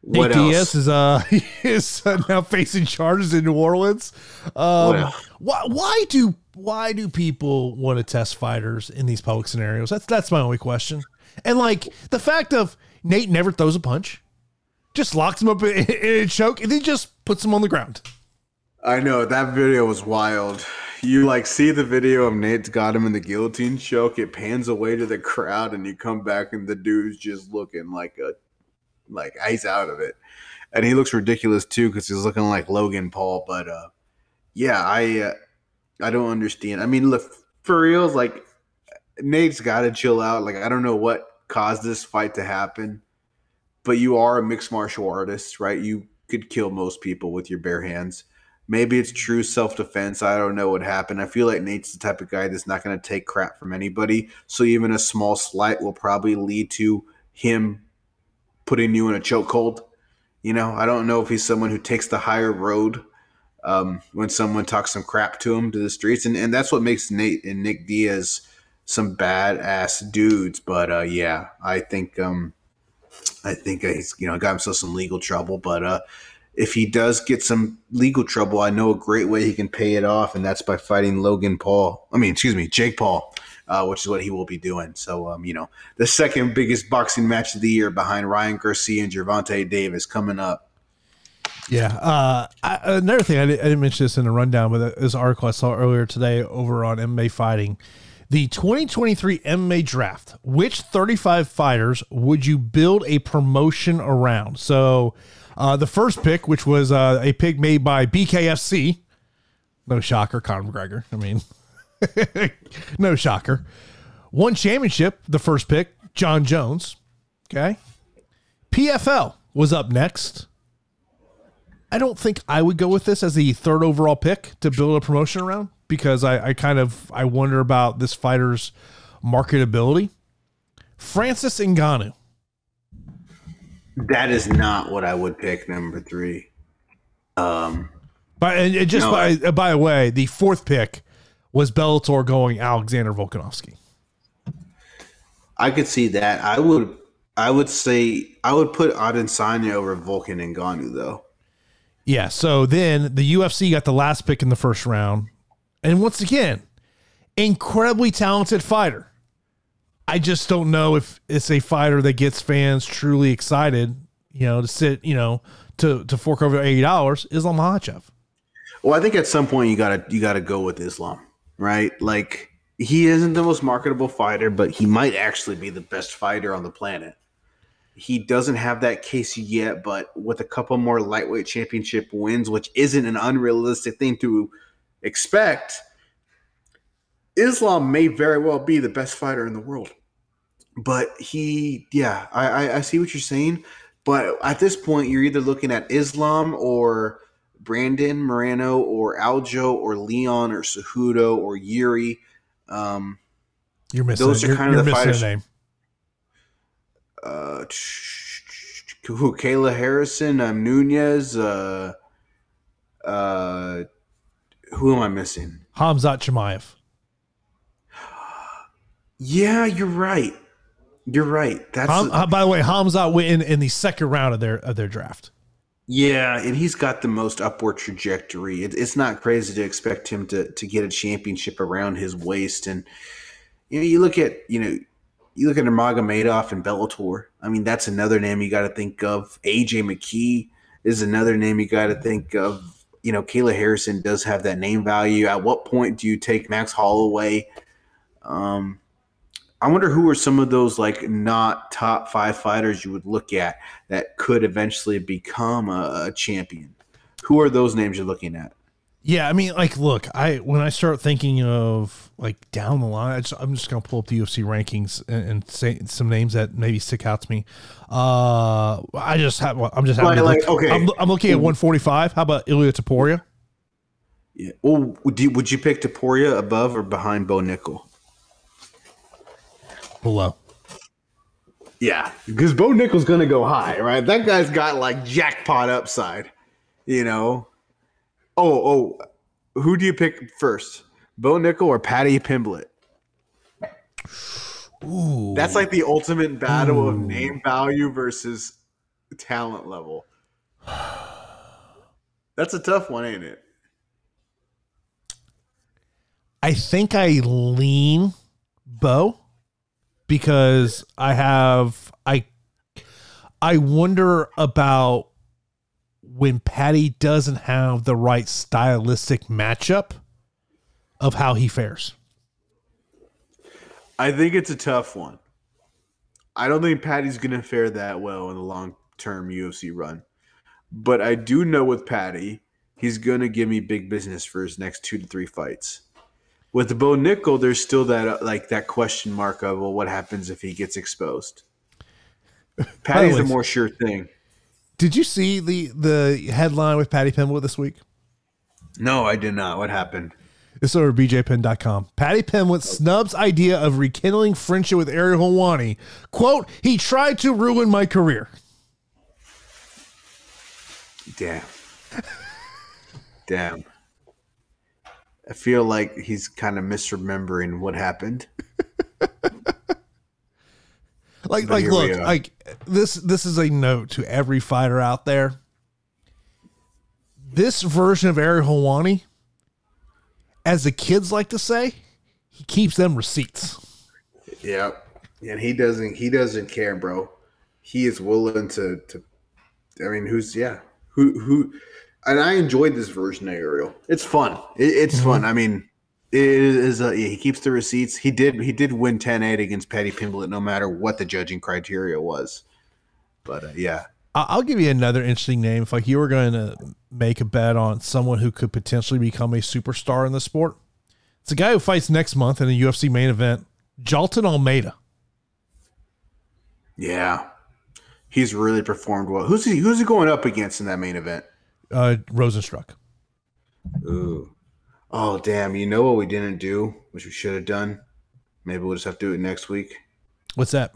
What Nate else? Diaz is uh is uh, now facing charges in New Orleans. Um, why why do why do people want to test fighters in these public scenarios? That's that's my only question. And like the fact of Nate never throws a punch, just locks him up in, in a choke, and then just puts him on the ground. I know that video was wild. You like see the video of Nate's got him in the guillotine choke. It pans away to the crowd, and you come back, and the dude's just looking like a like he's out of it, and he looks ridiculous too because he's looking like Logan Paul. But uh, yeah, I uh, I don't understand. I mean, look for reals, like Nate's got to chill out. Like I don't know what caused this fight to happen, but you are a mixed martial artist, right? You could kill most people with your bare hands. Maybe it's true self defense. I don't know what happened. I feel like Nate's the type of guy that's not going to take crap from anybody. So even a small slight will probably lead to him putting you in a chokehold. You know, I don't know if he's someone who takes the higher road um, when someone talks some crap to him to the streets, and and that's what makes Nate and Nick Diaz some badass dudes. But uh, yeah, I think um, I think he's you know got himself some legal trouble, but uh, if he does get some legal trouble, I know a great way he can pay it off, and that's by fighting Logan Paul. I mean, excuse me, Jake Paul, uh, which is what he will be doing. So, um, you know, the second biggest boxing match of the year behind Ryan Garcia and Gervonta Davis coming up. Yeah. Uh, I, another thing I I didn't mention this in the rundown, but this article I saw earlier today over on MMA Fighting, the 2023 MMA draft. Which 35 fighters would you build a promotion around? So, uh, the first pick, which was uh, a pick made by BKFC, no shocker, Conor McGregor. I mean, no shocker. One championship, the first pick, Jon Jones. Okay. PFL was up next. I don't think I would go with this as the third overall pick to build a promotion around because I, I kind of I wonder about this fighter's marketability. Francis Ngannou. That is not what I would pick number three. Um, By and it just No. by by the way, the fourth pick was Bellator going Alexander Volkanovski. I could see that. I would. I would say I would put Adesanya over Vulcan and Ngannou though. Yeah, so then the UFC got the last pick in the first round. And once again, incredibly talented fighter. I just don't know if it's a fighter that gets fans truly excited, you know, to sit, you know, to to fork over eighty dollars, Islam Makhachev. Well, I think at some point you gotta you gotta go with Islam, right? Like he isn't the most marketable fighter, but he might actually be the best fighter on the planet. He doesn't have that case yet, but with a couple more lightweight championship wins, which isn't an unrealistic thing to expect, Islam may very well be the best fighter in the world. But he, yeah, I, I, I see what you're saying. But at this point, you're either looking at Islam or Brandon Moreno or Aljo or Leon or Cejudo or Yuri. Um, You're missing Those are you're, kind of the fighters- name. uh, who? Kayla Harrison, um, Nunes. Uh, uh, who am I missing? Hamzat Chimaev. Yeah, you're right. You're right. That's Ham, uh, by the way, Hamzat went in, in the second round of their of their draft. Yeah, and he's got the most upward trajectory. It, it's not crazy to expect him to to get a championship around his waist. And you know, you look at you know, you look at Nurmagomedov and Bellator. I mean, that's another name you got to think of. AJ McKee is another name you got to think of. You know, Kayla Harrison does have that name value. At what point do you take Max Holloway? Um, I wonder who are some of those like not top five fighters you would look at that could eventually become a, a champion. Who are those names you're looking at? Yeah, I mean, like, look, I when I start thinking of like down the line, I just, I'm just gonna pull up the UFC rankings and, and say some names that maybe stick out to me. Uh, I just have, I'm just having Like- like, okay. I'm, I'm looking at 145. How about Ilia Topuria? Yeah. Well, would you, would you pick Taporia above or behind Bo Nickal? Below. Yeah, because Bo Nickal's gonna go high, right? That guy's got like jackpot upside, you know. Oh, oh, who do you pick first, Bo Nickal or Paddy Pimblett? Ooh, That's like the ultimate battle of name value versus talent level. That's a tough one, ain't it? I think I lean Bo because I have I I wonder about when Paddy doesn't have the right stylistic matchup of how he fares. I think it's a tough one. I don't think Paddy's going to fare that well in the long term UFC run. But I do know with Paddy, he's going to give me big business for his next two to three fights. With the Bo Nickal, there's still that uh, like that question mark of well, what happens if he gets exposed? Paddy's way, a more sure thing. Did you see the the headline with Paddy Pimblett this week? No, I did not. What happened? This is over bjpen.com. Paddy Pimblett snubs idea of rekindling friendship with Ariel Helwani. Quote, he tried to ruin my career. Damn. Damn. I feel like he's kind of misremembering what happened. Like, But like, look, like this. This is a note to every fighter out there. This version of Ariel Helwani, as the kids like to say, he keeps them receipts. Yep. And he doesn't he doesn't care, bro. He is willing to to I mean, who's yeah. Who who and I enjoyed this version of Ariel. It's fun. It, it's fun. I mean, it is uh, he keeps the receipts. He did he did win 10-8 against Paddy Pimblett no matter what the judging criteria was. But uh, yeah. I'll give you another interesting name. If like you were going to make a bet on someone who could potentially become a superstar in the sport, it's a guy who fights next month in a UFC main event, Jailton Almeida. Yeah. He's really performed well. Who's he who's he going up against in that main event? Uh, Rozenstruik. Ooh. Oh damn, you know what we didn't do, which we should have done? Maybe we'll just have to do it next week. What's that?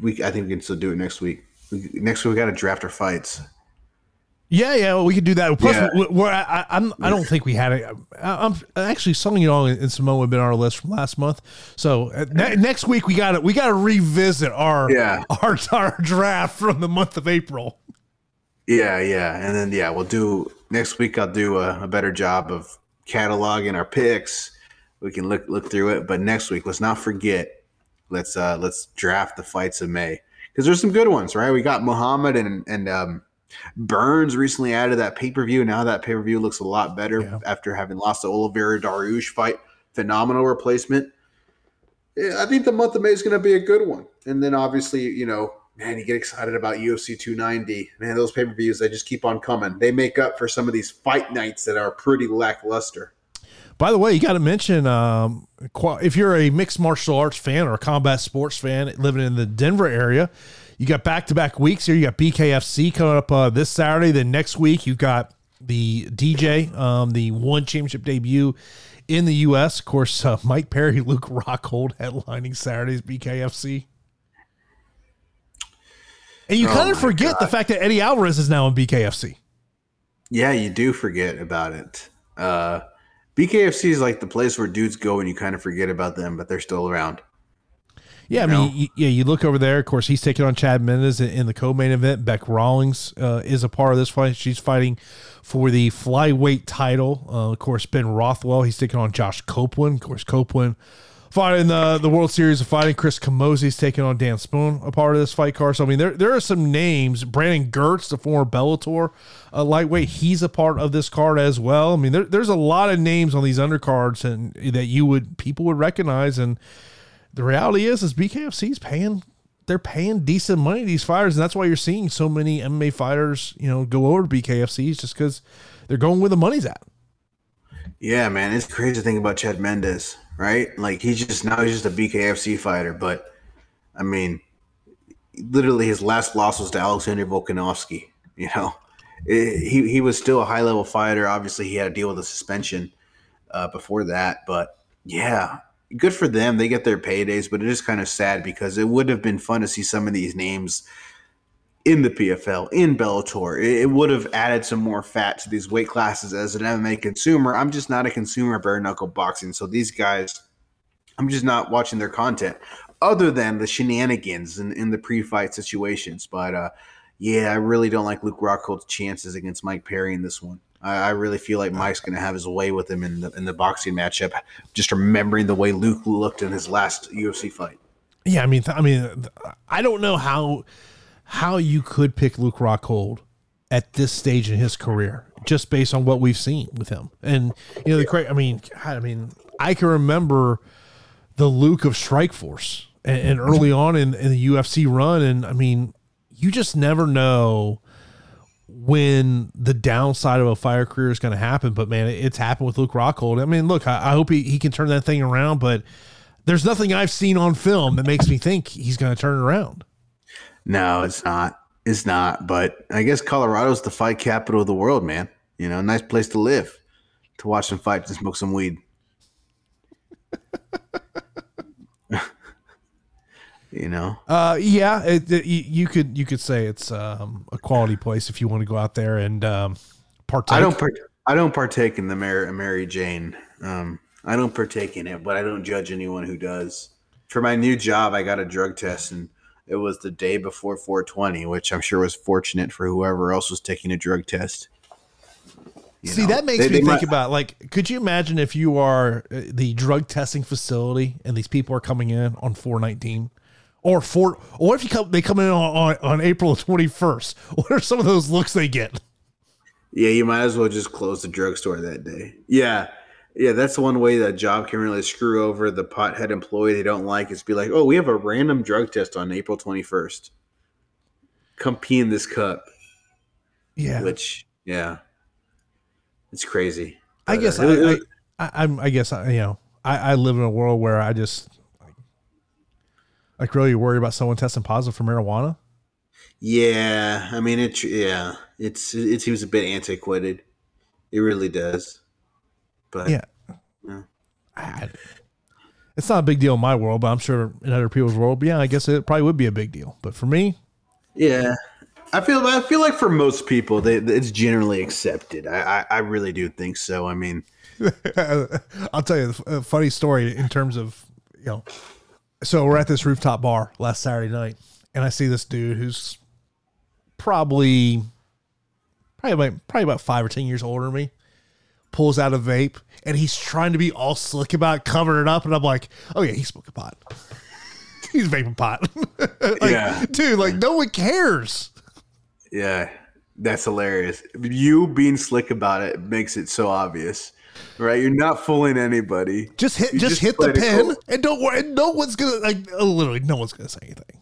We I think we can still do it next week. We, next week we got to draft our fights. Yeah, yeah, well, we could do that. Plus, Yeah. we- we're, I, I- I'm, I don't think we had it. I- I'm actually of y'all in Samoa have been on our list from last month. So uh, ne- next week we got to we got to revisit our Yeah. our our draft from the month of April. Yeah, yeah, and then yeah, we'll do next week. I'll do a, a better job of cataloging our picks. We can look look through it, but next week let's not forget. Let's uh let's draft the fights of May because there's some good ones, right? We got Muhammad and and um, Burns recently added that pay per view. Now that pay per view looks a lot better Yeah. after having lost the Oliveira Dariush fight. Phenomenal replacement. Yeah, I think the month of May is going to be a good one. And then obviously, you know, man, you get excited about UFC 290. Man, those pay per views, they just keep on coming. They make up for some of these fight nights that are pretty lackluster. By the way, you got to mention um, if you're a mixed martial arts fan or a combat sports fan living in the Denver area, you got back to back weeks here. You got BKFC coming up uh, this Saturday. Then next week, you've got the DJ, um, the one championship debut in the U.S. Of course, uh, Mike Perry, Luke Rockhold headlining Saturday's BKFC. And you Oh kind of forget the fact that Eddie Alvarez is now in BKFC. Yeah, you do forget about it. Uh, BKFC is like the place where dudes go and you kind of forget about them, but they're still around. Yeah, I You know? mean, y- yeah, you look over there. Of course, he's taking on Chad Mendes in, in the co-main event. Beck Rawlings uh, is a part of this fight. She's fighting for the flyweight title. Uh, of course, Ben Rothwell. He's taking on Josh Copeland. Of course, Copeland fighting the the World Series of Fighting. Chris Camozzi's taking on Dan Spoon, a part of this fight card. So I mean, there there are some names. Brandon Girtz, the former Bellator uh, lightweight, he's a part of this card as well. I mean, there, there's a lot of names on these undercards and that you would people would recognize and the reality is is BKFC's paying they're paying decent money these fighters, and that's why you're seeing so many MMA fighters, you know, go over to BKFCs just because they're going where the money's at. Yeah, man, it's crazy to think about Chad Mendes, right? Like he's just now he's just a BKFC fighter, but I mean, literally his last loss was to Alexander Volkanovski. You know, It- he he was still a high level fighter. Obviously, he had to deal with a suspension uh, before that, but yeah, good for them. They get their paydays, but it is kind of sad because it would have been fun to see some of these names in the PFL, in Bellator. It, would have added some more fat to these weight classes as an MMA consumer. I'm just not a consumer of bare knuckle boxing. So these guys, I'm just not watching their content other than the shenanigans in, in the pre fight situations. But uh, yeah, I really don't like Luke Rockhold's chances against Mike Perry in this one. I, I really feel like Mike's going to have his way with him in the in the boxing matchup. Just remembering the way Luke looked in his last UFC fight. Yeah, I mean, th- I mean, I don't know how how you could pick Luke Rockhold at this stage in his career, just based on what we've seen with him. And you know, the cra I mean, God, I mean, I can remember the Luke of Strikeforce and, and early on in, in the UFC run, and I mean, you just never know when the downside of a fire career is going to happen. But man, it's happened with Luke Rockhold. I mean, look, I, I hope he, he can turn that thing around, but there's nothing I've seen on film that makes me think he's going to turn it around. No, it's not. It's not. But I guess Colorado's the fight capital of the world, man. You know, nice place to live, to watch some fights and smoke some weed. you know. Uh, yeah, it, it, you could you could say it's um, a quality place if you want to go out there and um, partake. I don't. Part- I don't partake in the Mary, Mary Jane. Um, I don't partake in it, but I don't judge anyone who does. For my new job, I got a drug test, and it was the day before 420, which I'm sure was fortunate for whoever else was taking a drug test. You See, know, that makes they, me they think might, about like, could you imagine if you are uh, the drug testing facility and these people are coming in on 419? Or four, or if you come, they come in on, on, on April 21st. What are some of those looks they get? Yeah, you might as well just close the drugstore that day. Yeah, yeah, that's one way that job can really screw over the pothead employee they don't like is be like, oh, we have a random drug test on April 21st. Come pee in this cup. Yeah. Which, yeah, it's crazy. But, I guess uh, I, I, am I guess I, you know, I, I live in a world where I just like, like really worry about someone testing positive for marijuana. Yeah, I mean it. Yeah, it's it seems a bit antiquated. It really does. But yeah, yeah. it's not a big deal in my world, but I'm sure in other people's world, yeah, I guess it probably would be a big deal. But for me, yeah, I feel I feel like for most people, they, it's generally accepted. I, I, I really do think so. I mean, I'll tell you a funny story in terms of you know. So we're at this rooftop bar last Saturday night, and I see this dude who's probably probably about, probably about five or ten years older than me pulls out a vape and he's trying to be all slick about covering it up. And I'm like, oh, yeah, he's smoking pot. he's vaping pot. like, yeah. Dude, like, no one cares. Yeah. That's hilarious. You being slick about it makes it so obvious. Right, you're not fooling anybody. Just hit, just, just, hit the pin, cool. and don't worry. No one's gonna like uh, literally. No one's gonna say anything.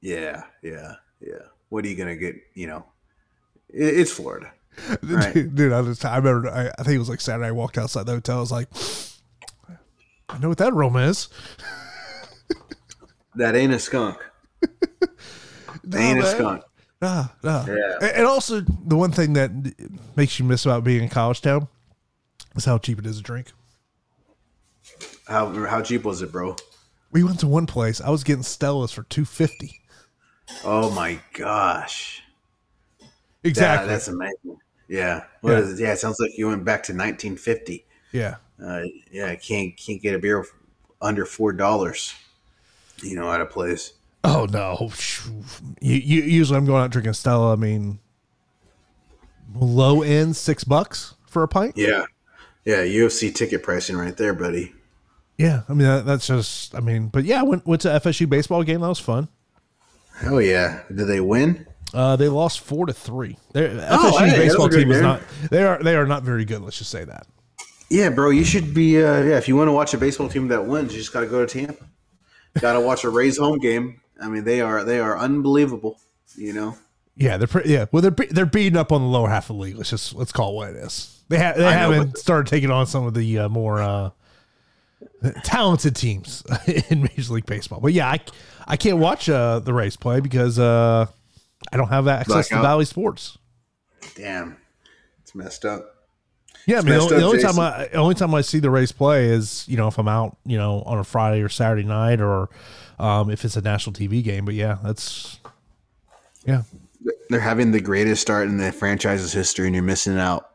Yeah, yeah, yeah. What are you gonna get? You know, it's Florida. Right. Dude, dude, I, was, I remember, I, I, think it was like Saturday. I walked outside the hotel. I was like, I know what that aroma is. that ain't a skunk. that ain't man. a skunk. Nah, nah. Yeah. And also, the one thing that makes you miss about being in college town is how cheap it is to drink. How how cheap was it, bro? We went to one place. I was getting Stellas for two fifty. Oh my gosh! Exactly. that's amazing. Yeah. What yeah. Is it? Yeah, it sounds like you went back to 1950. Yeah. Uh, yeah, can't can't get a beer under four dollars. You know, at a place. Oh no! You, you, usually I'm going out drinking Stella. I mean, low end six bucks for a pint. Yeah, yeah. UFC ticket pricing right there, buddy. Yeah, I mean that, that's just. I mean, but yeah, went went to FSU baseball game. That was fun. Hell yeah! Did they win? Uh, they lost four to three. Their oh, FSU hey, baseball team is not. They are they are not very good. Let's just say that. Yeah, bro, you should be. Uh, yeah, if you want to watch a baseball team that wins, you just got to go to Tampa. got to watch a Rays home game. I mean, they are they are unbelievable. You know. Yeah, they're pretty. Yeah, well, they're they're beating up on the lower half of the league. Let's just let's call it what it is. They ha- they I haven't started taking on some of the uh, more uh, talented teams in Major League Baseball. But yeah, I I can't watch uh, the Rays play because uh, I don't have that access Blackout. to Bally Sports. Damn, it's messed up. Yeah, it's I mean, the, the only Jason. time I only time I see the Rays play is you know if I'm out you know on a Friday or Saturday night or um, if it's a national TV game. But yeah, that's yeah. they're having the greatest start in the franchise's history, and you're missing out.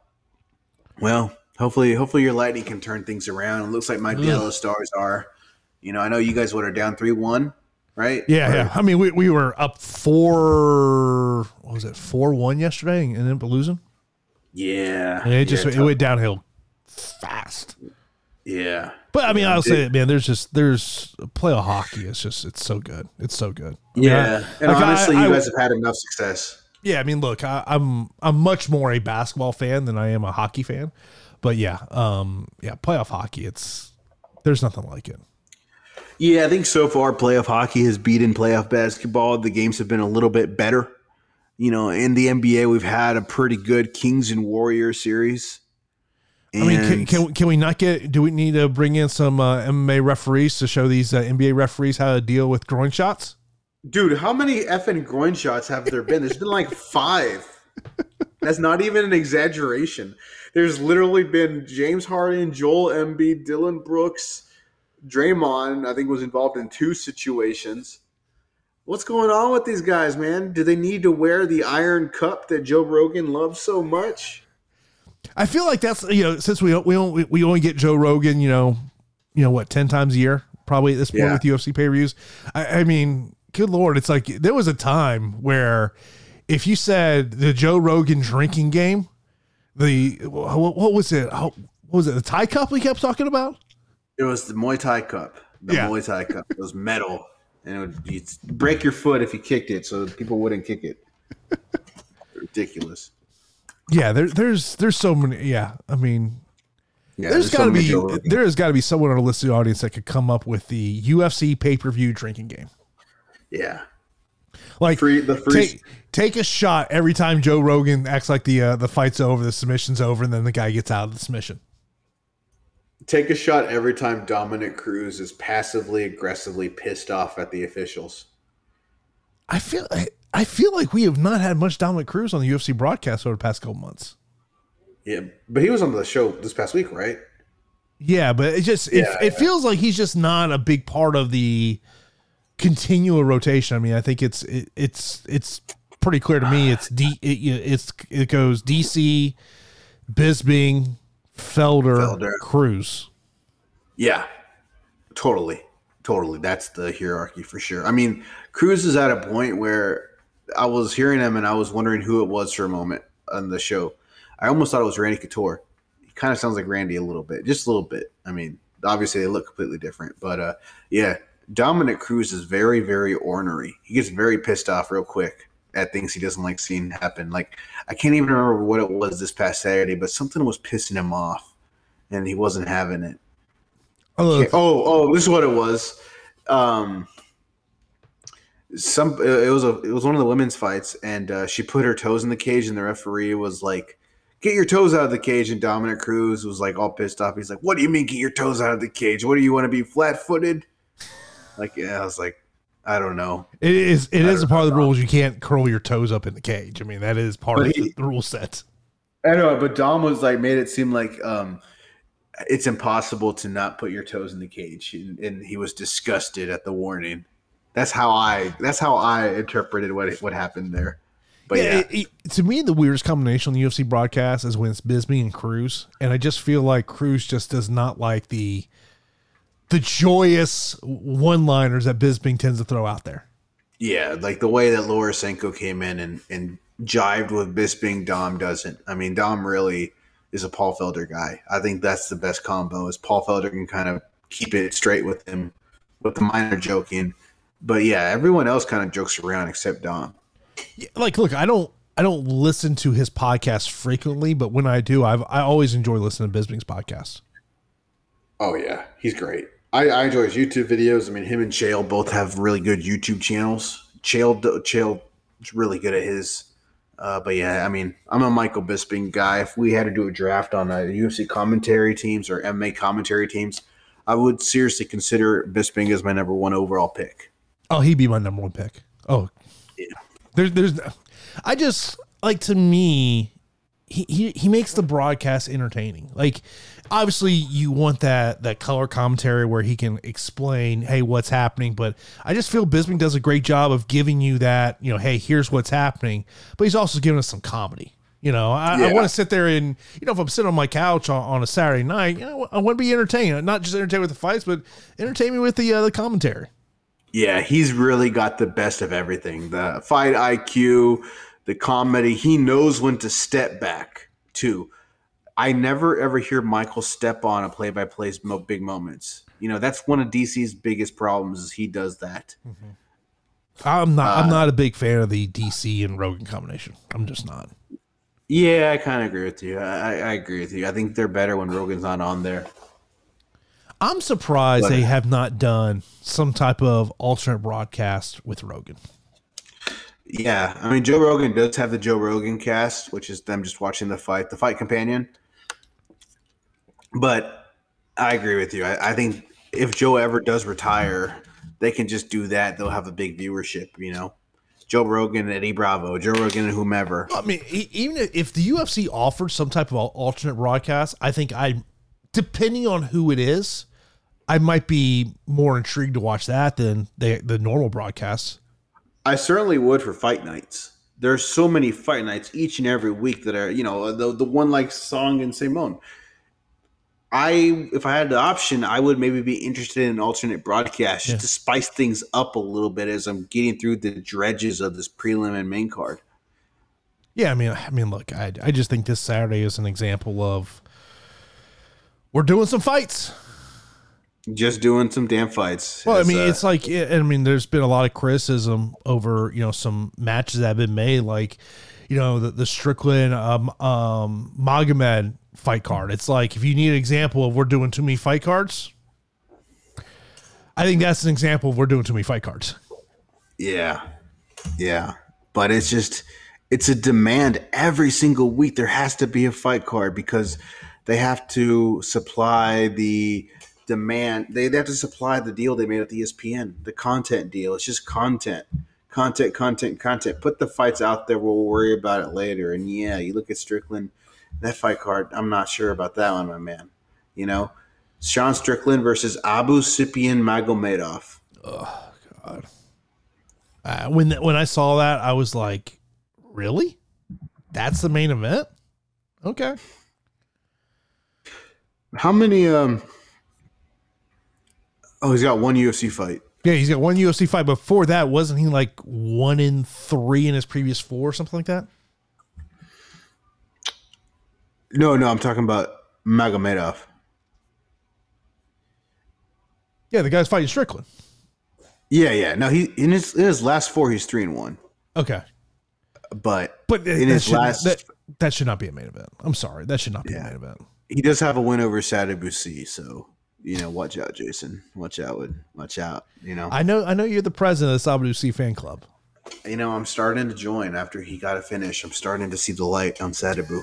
Well, hopefully, hopefully your lightning can turn things around. It looks like my yellow stars are. You know, I know you guys would are down three one, right? Yeah, Or- yeah. I mean, we, we were up four. What was it? Four one yesterday, and ended up losing. yeah. And it just yeah, it went downhill fast. yeah. But I mean, Yeah, I'll it- say it, man. There's just there's playoff hockey. It's just it's so good. It's so good. I mean, Yeah, I- and like, honestly, I- you guys have had enough success. Yeah, I mean, look, I, I'm I'm much more a basketball fan than I am a hockey fan. But yeah, um, yeah, playoff hockey. It's there's nothing like it. Yeah, I think so far playoff hockey has beaten playoff basketball. The games have been a little bit better. You know, in the NBA, we've had a pretty good Kings and Warriors series. I mean, can, can can we not get? Do we need to bring in some uh, MMA referees to show these uh, NBA referees how to deal with groin shots? dude, how many effing groin shots have there been? There's been like five. That's not even an exaggeration. There's literally been James Harden, Joel Embiid, Dillon Brooks, Draymond. I think was involved in two situations. What's going on with these guys, man? Do they need to wear the iron cup that Joe Rogan loves so much? I feel like that's you know since we we only, we only get Joe Rogan, you know, you know what, ten times a year probably at this point Yeah. with UFC pay per views. I, I mean, good lord, it's like there was a time where if you said the Joe Rogan drinking game, the what, what was it? What was it? The Thai cup we kept talking about? It was the Muay Thai cup. The Yeah. Muay Thai cup. It was metal, and it would you'd break your foot if you kicked it, so people wouldn't kick it. Ridiculous. Yeah, there, there's there's so many. Yeah, I mean, Yeah, there's so got to many be there has got to be someone on a listening audience that could come up with the UFC pay per view drinking game. Yeah, Like free the free. take take a shot every time Joe Rogan acts like the uh, the fight's over, the submission's over, and then the guy gets out of the submission. Take a shot every time Dominick Cruz is passively aggressively pissed off at the officials. I feel I, I feel like we have not had much Dominick Cruz on the UFC broadcast over the past couple months. Yeah, but he was on the show this past week, right? Yeah, but it just it, Yeah, it feels like he's just not a big part of the continual rotation. I mean, I think it's it, it's it's pretty clear to me. It's D it, it's it goes DC, Bisping, Felder, Felder. Cruz. Yeah, totally, totally. That's the hierarchy for sure. I mean, Cruz is at a point where I was hearing him and I was wondering who it was for a moment on the show. I almost thought it was Randy Couture. He kind of sounds like Randy a little bit, just a little bit. I mean, obviously they look completely different, but uh, yeah, Dominick Cruz is very, very ornery. He gets very pissed off real quick at things he doesn't like seeing happen. Like I can't even remember what it was this past Saturday, but something was pissing him off, and he wasn't having it. Oh, Oh, oh, this is what it was. Um, some it was a it was one of the women's fights, and uh, she put her toes in the cage, and the referee was like, "Get your toes out of the cage." And Dominick Cruz was like all pissed off. He's like, "What do you mean, get your toes out of the cage? What do you want to be flat footed?" Like, yeah, I was like, I don't know. It is it I is a part of the rules. You can't curl your toes up in the cage. I mean, that is part But of he- the rule set. I know, but Dom was like made it seem like um, it's impossible to not put your toes in the cage, and, and he was disgusted at the warning. That's how I. That's how I interpreted what what happened there. But yeah, yeah, it- it- to me, the weirdest combination on the UFC broadcast is when it's Bisbee and Cruz, and I just feel like Cruz just does not like the the joyous one-liners that Bisbee tends to throw out there. yeah, like the way that Laura Sanko came in and and jived with Bisping, Dom doesn't. I mean, Dom really is a Paul Felder guy. I think that's the best combo. Is Paul Felder can kind of keep it straight with him, with the minor joking. But yeah, everyone else kind of jokes around except Dom. Yeah, Like, look, I don't I don't listen to his podcast frequently, but when I do, I've I always enjoy listening to Bisbee's podcast. Oh yeah, he's great. I, I enjoy his YouTube videos. I mean, him and Chael both have really good YouTube channels. Chael Chael is really good at his. Uh, but yeah, I mean, I'm a Michael Bisping guy. If we had to do a draft on uh, UFC commentary teams or MMA commentary teams, I would seriously consider Bisping as my number one overall pick. Oh, he'd be my number one pick. Oh, Yeah. there's there's I just like to me he, he he makes the broadcast entertaining. Like obviously you want that that color commentary where he can explain, hey, what's happening. But I just feel Bisping does a great job of giving you that, you know, hey, here's what's happening. But he's also giving us some comedy. You know, I, Yeah. I want to sit there and you know if I'm sitting on my couch on, on a Saturday night, you know, I want to be entertained, not just entertained with the fights, but entertain me with the uh, the commentary. Yeah, he's really got the best of everything. The fight IQ, the comedy. He knows when to step back too. I never ever hear Michael step on a play-by-play's mo- big moments. You know, that's one of DC's biggest problems is he does that. I'm not Uh, I'm not a big fan of the DC and Rogan combination. I'm just not. Yeah, I kind of agree with you. I, I agree with you. I think they're better when Rogan's not on there. I'm surprised But- they have not done some type of alternate broadcast with Rogan. Yeah, I mean Joe Rogan does have the Joe Rogan cast, which is them just watching the fight, the fight companion. But I agree with you. I, I think if Joe ever does retire, they can just do that. They'll have a big viewership. You know, Joe Rogan, and Eddie Bravo, Joe Rogan, and whomever. I mean, e- even if the UFC offered some type of alternate broadcast, I think I, depending on who it is, I might be more intrigued to watch that than the the normal broadcasts. I certainly would for fight nights. There's so many fight nights each and every week that are, you know, the the one like Song and Simón. I, if I had the option, I would maybe be interested in an alternate broadcast just Yeah. to spice things up a little bit as I'm getting through the dredges of this prelim and main card. Yeah, I mean, I mean, look, I I just think this Saturday is an example of we're doing some fights. Just doing some damn fights. Well, I mean, uh, it's like, I mean, there's been a lot of criticism over, you know, some matches that have been made, like, you know, the, the Strickland, um, um, Magomed fight card. It's like, if you need an example of we're doing too many fight cards, I think that's an example of we're doing too many fight cards. Yeah. Yeah. But it's just it's a demand every single week there has to be a fight card because they have to supply the demand they, they have to supply the deal they made at the ESPN, the content deal. It's just content. Content, content, content. Put the fights out there, we'll worry about it later. And yeah, you look at Strickland, that fight card, I'm not sure about that one, my man. You know? Sean Strickland versus Abusupiyan Magomedov. Oh God! Uh, when when I saw that, I was like, really? That's the main event? Okay. How many? Um. Oh, he's got one UFC fight. Yeah, he's got one UFC fight. Before that, wasn't he like one in three in his previous four or something like that? No, no, I'm talking about Magomedov. Yeah, the guy's fighting Strickland. Yeah, yeah. No, he in his in his last four, he's three and one. Okay. But But in his should, last, that, that should not be a main event. I'm sorry. That should not be Yeah. a main event. he does have a win over Sadabusi. So you know, watch out, Jason. Watch out, Wood. Watch out. You know, I know I know you're the president of the C fan club. you know, I'm starting to join after he got a finish. I'm starting to see the light on Sadabu.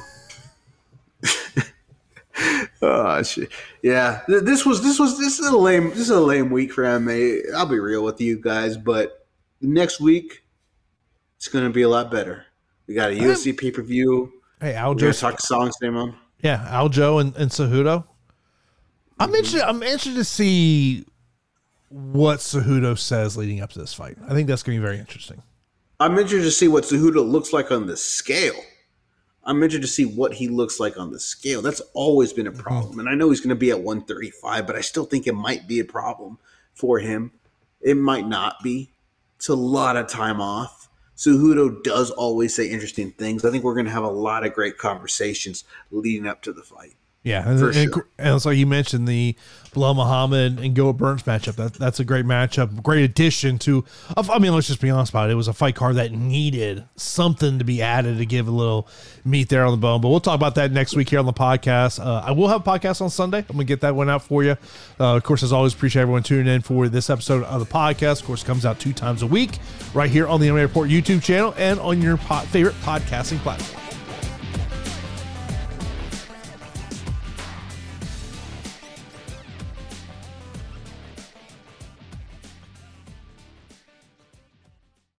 oh shit! Yeah, this was this was this is a lame this is a lame week for MMA. I'll be real with you guys, but next week it's going to be a lot better. We got a UFC pay per view. Hey, We're going to Aljo. talk songs, Damon. Yeah, Aljo and, and Cejudo. I'm Mm-hmm. interested I'm interested to see what Cejudo says leading up to this fight. I think that's gonna be very interesting. I'm interested to see what Cejudo looks like on the scale. I'm interested to see what he looks like on the scale. That's always been a mm-hmm. problem. And I know he's going to be at 135, but I still think it might be a problem for him. It might not be. It's a lot of time off. Cejudo does always say interesting things. I think we're going to have a lot of great conversations leading up to the fight. Yeah, and, and, sure. and it's you mentioned the Belal Muhammad and Gilbert Burns matchup. That that's a great matchup, great addition to. I mean, let's just be honest about it. It was a fight card that needed something to be added to give a little meat there on the bone. But we'll talk about that next week here on the podcast. Uh, I will have a podcast on Sunday. I'm gonna get that one out for you. Uh, of course, as always, appreciate everyone tuning in for this episode of the podcast. Of course, it comes out two times a week right here on the MMA Report YouTube channel and on your po- favorite podcasting platform.